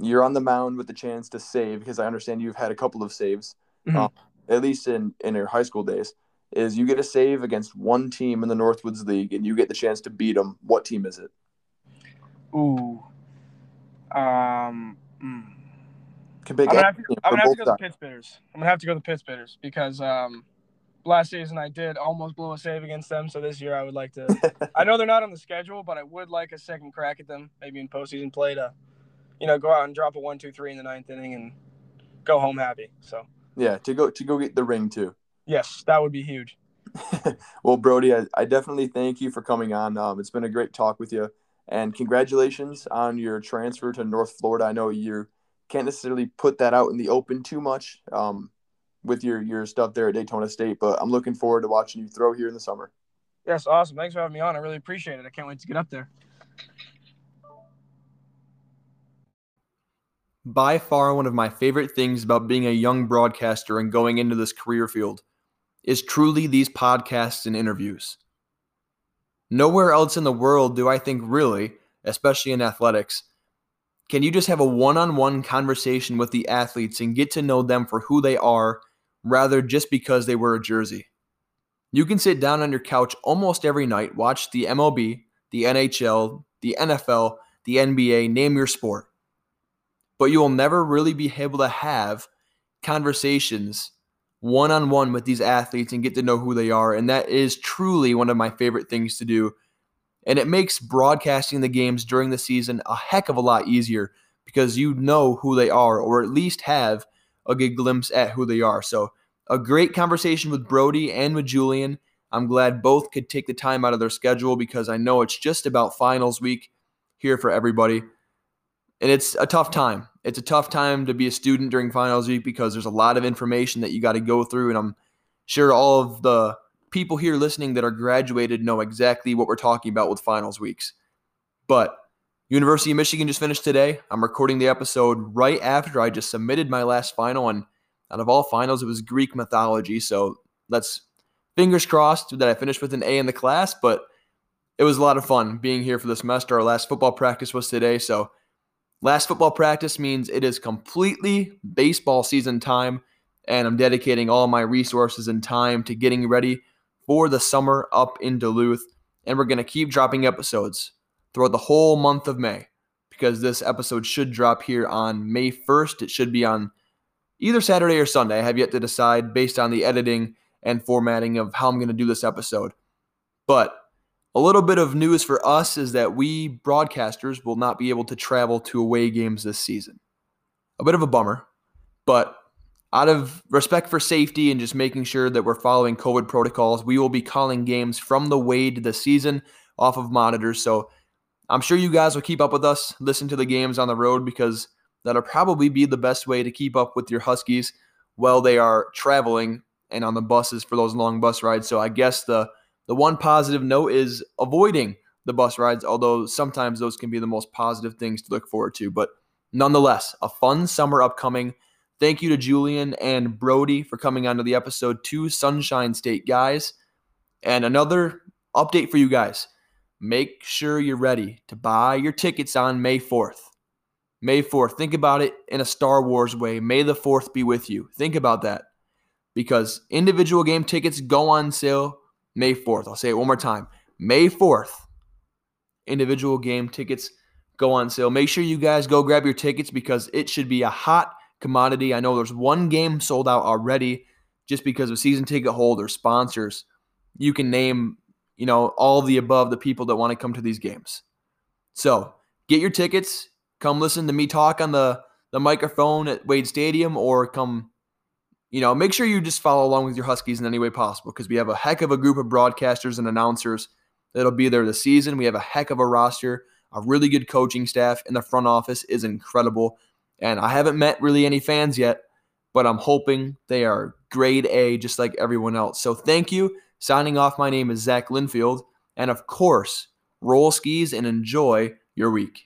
Speaker 3: you're on the mound with the chance to save because I understand you've had a couple of saves,
Speaker 4: Mhm.
Speaker 3: um, at least in in your high school days. Is you get a save against one team in the Northwoods League and you get the chance to beat them. What team is it?
Speaker 4: Ooh. Um. mm. I'm gonna have
Speaker 3: any
Speaker 4: to,
Speaker 3: team
Speaker 4: I'm
Speaker 3: from
Speaker 4: gonna have to
Speaker 3: both
Speaker 4: go to
Speaker 3: sides.
Speaker 4: the Pit Spitters. I'm gonna have to go to the Pit Spitters because um, last season I did almost blow a save against them. So this year I would like to. *laughs* I know they're not on the schedule, but I would like a second crack at them, maybe in postseason play to, you know, go out and drop a one, two, three in the ninth inning and go home happy. So
Speaker 3: yeah, to go to go get the ring too.
Speaker 4: yes, that would be huge. *laughs*
Speaker 3: well, Brody, I, I definitely thank you for coming on. Um, it's been a great talk with you, and congratulations on your transfer to North Florida. I know you can't necessarily put that out in the open too much um, with your your stuff there at Daytona State, but I'm looking forward to watching you throw here in the summer.
Speaker 4: Yes, awesome. Thanks for having me on. I really appreciate it. I can't wait to get up there.
Speaker 1: By far, one of my favorite things about being a young broadcaster and going into this career field is truly these podcasts and interviews. Nowhere else in the world do I think, really, especially in athletics, can you just have a one on one conversation with the athletes and get to know them for who they are rather just because they wear a jersey. You can sit down on your couch almost every night, watch the MLB, the NHL, the NFL, the NBA, name your sport. But you will never really be able to have conversations one on one with these athletes and get to know who they are. And that is truly one of my favorite things to do. And it makes broadcasting the games during the season a heck of a lot easier because you know who they are, or at least have a good glimpse at who they are. So, a great conversation with Brody and with Julian. I'm glad both could take the time out of their schedule because I know it's just about finals week here for everybody. And it's a tough time. It's a tough time to be a student during finals week because there's a lot of information that you got to go through. And I'm sure all of the people here listening that are graduated know exactly what we're talking about with finals weeks. But University of Michigan just finished today. I'm recording the episode right after I just submitted my last final. And out of all finals, it was Greek mythology. So let's fingers crossed that I finished with an A in the class. But it was a lot of fun being here for the semester. Our last football practice was today. So Last football practice means it is completely baseball season time, and I'm dedicating all my resources and time to getting ready for the summer up in Duluth. And we're going to keep dropping episodes throughout the whole month of May because this episode should drop here on May 1st. It should be on either Saturday or Sunday. I have yet to decide based on the editing and formatting of how I'm going to do this episode. But a little bit of news for us is that we broadcasters will not be able to travel to away games this season. A bit of a bummer, but out of respect for safety and just making sure that we're following COVID protocols, we will be calling games from the Wade this season off of monitors. So I'm sure you guys will keep up with us, listen to the games on the road because that'll probably be the best way to keep up with your Huskies while they are traveling and on the buses for those long bus rides. So I guess the the one positive note is avoiding the bus rides, although sometimes those can be the most positive things to look forward to. But nonetheless, a fun summer upcoming. Thank you to Julian and Brody for coming onto the episode two Sunshine State guys. And another update for you guys. Make sure you're ready to buy your tickets on May 4th. May 4th. Think about it in a Star Wars way. May the 4th be with you. Think about that. Because individual game tickets go on sale May 4th. I'll say it one more time. May 4th. Individual game tickets go on sale. Make sure you guys go grab your tickets because it should be a hot commodity. I know there's one game sold out already just because of season ticket holders, sponsors. You can name, you know, all the above the people that want to come to these games. So get your tickets. Come listen to me talk on the, the microphone at Wade Stadium or come, you know, make sure you just follow along with your Huskies in any way possible because we have a heck of a group of broadcasters and announcers that'll be there this season. We have a heck of a roster, a really good coaching staff, and the front office is incredible. And I haven't met really any fans yet, but I'm hoping they are grade A just like everyone else. So thank you. Signing off, my name is Zach Linfield. And of course, Rollskies and enjoy your week.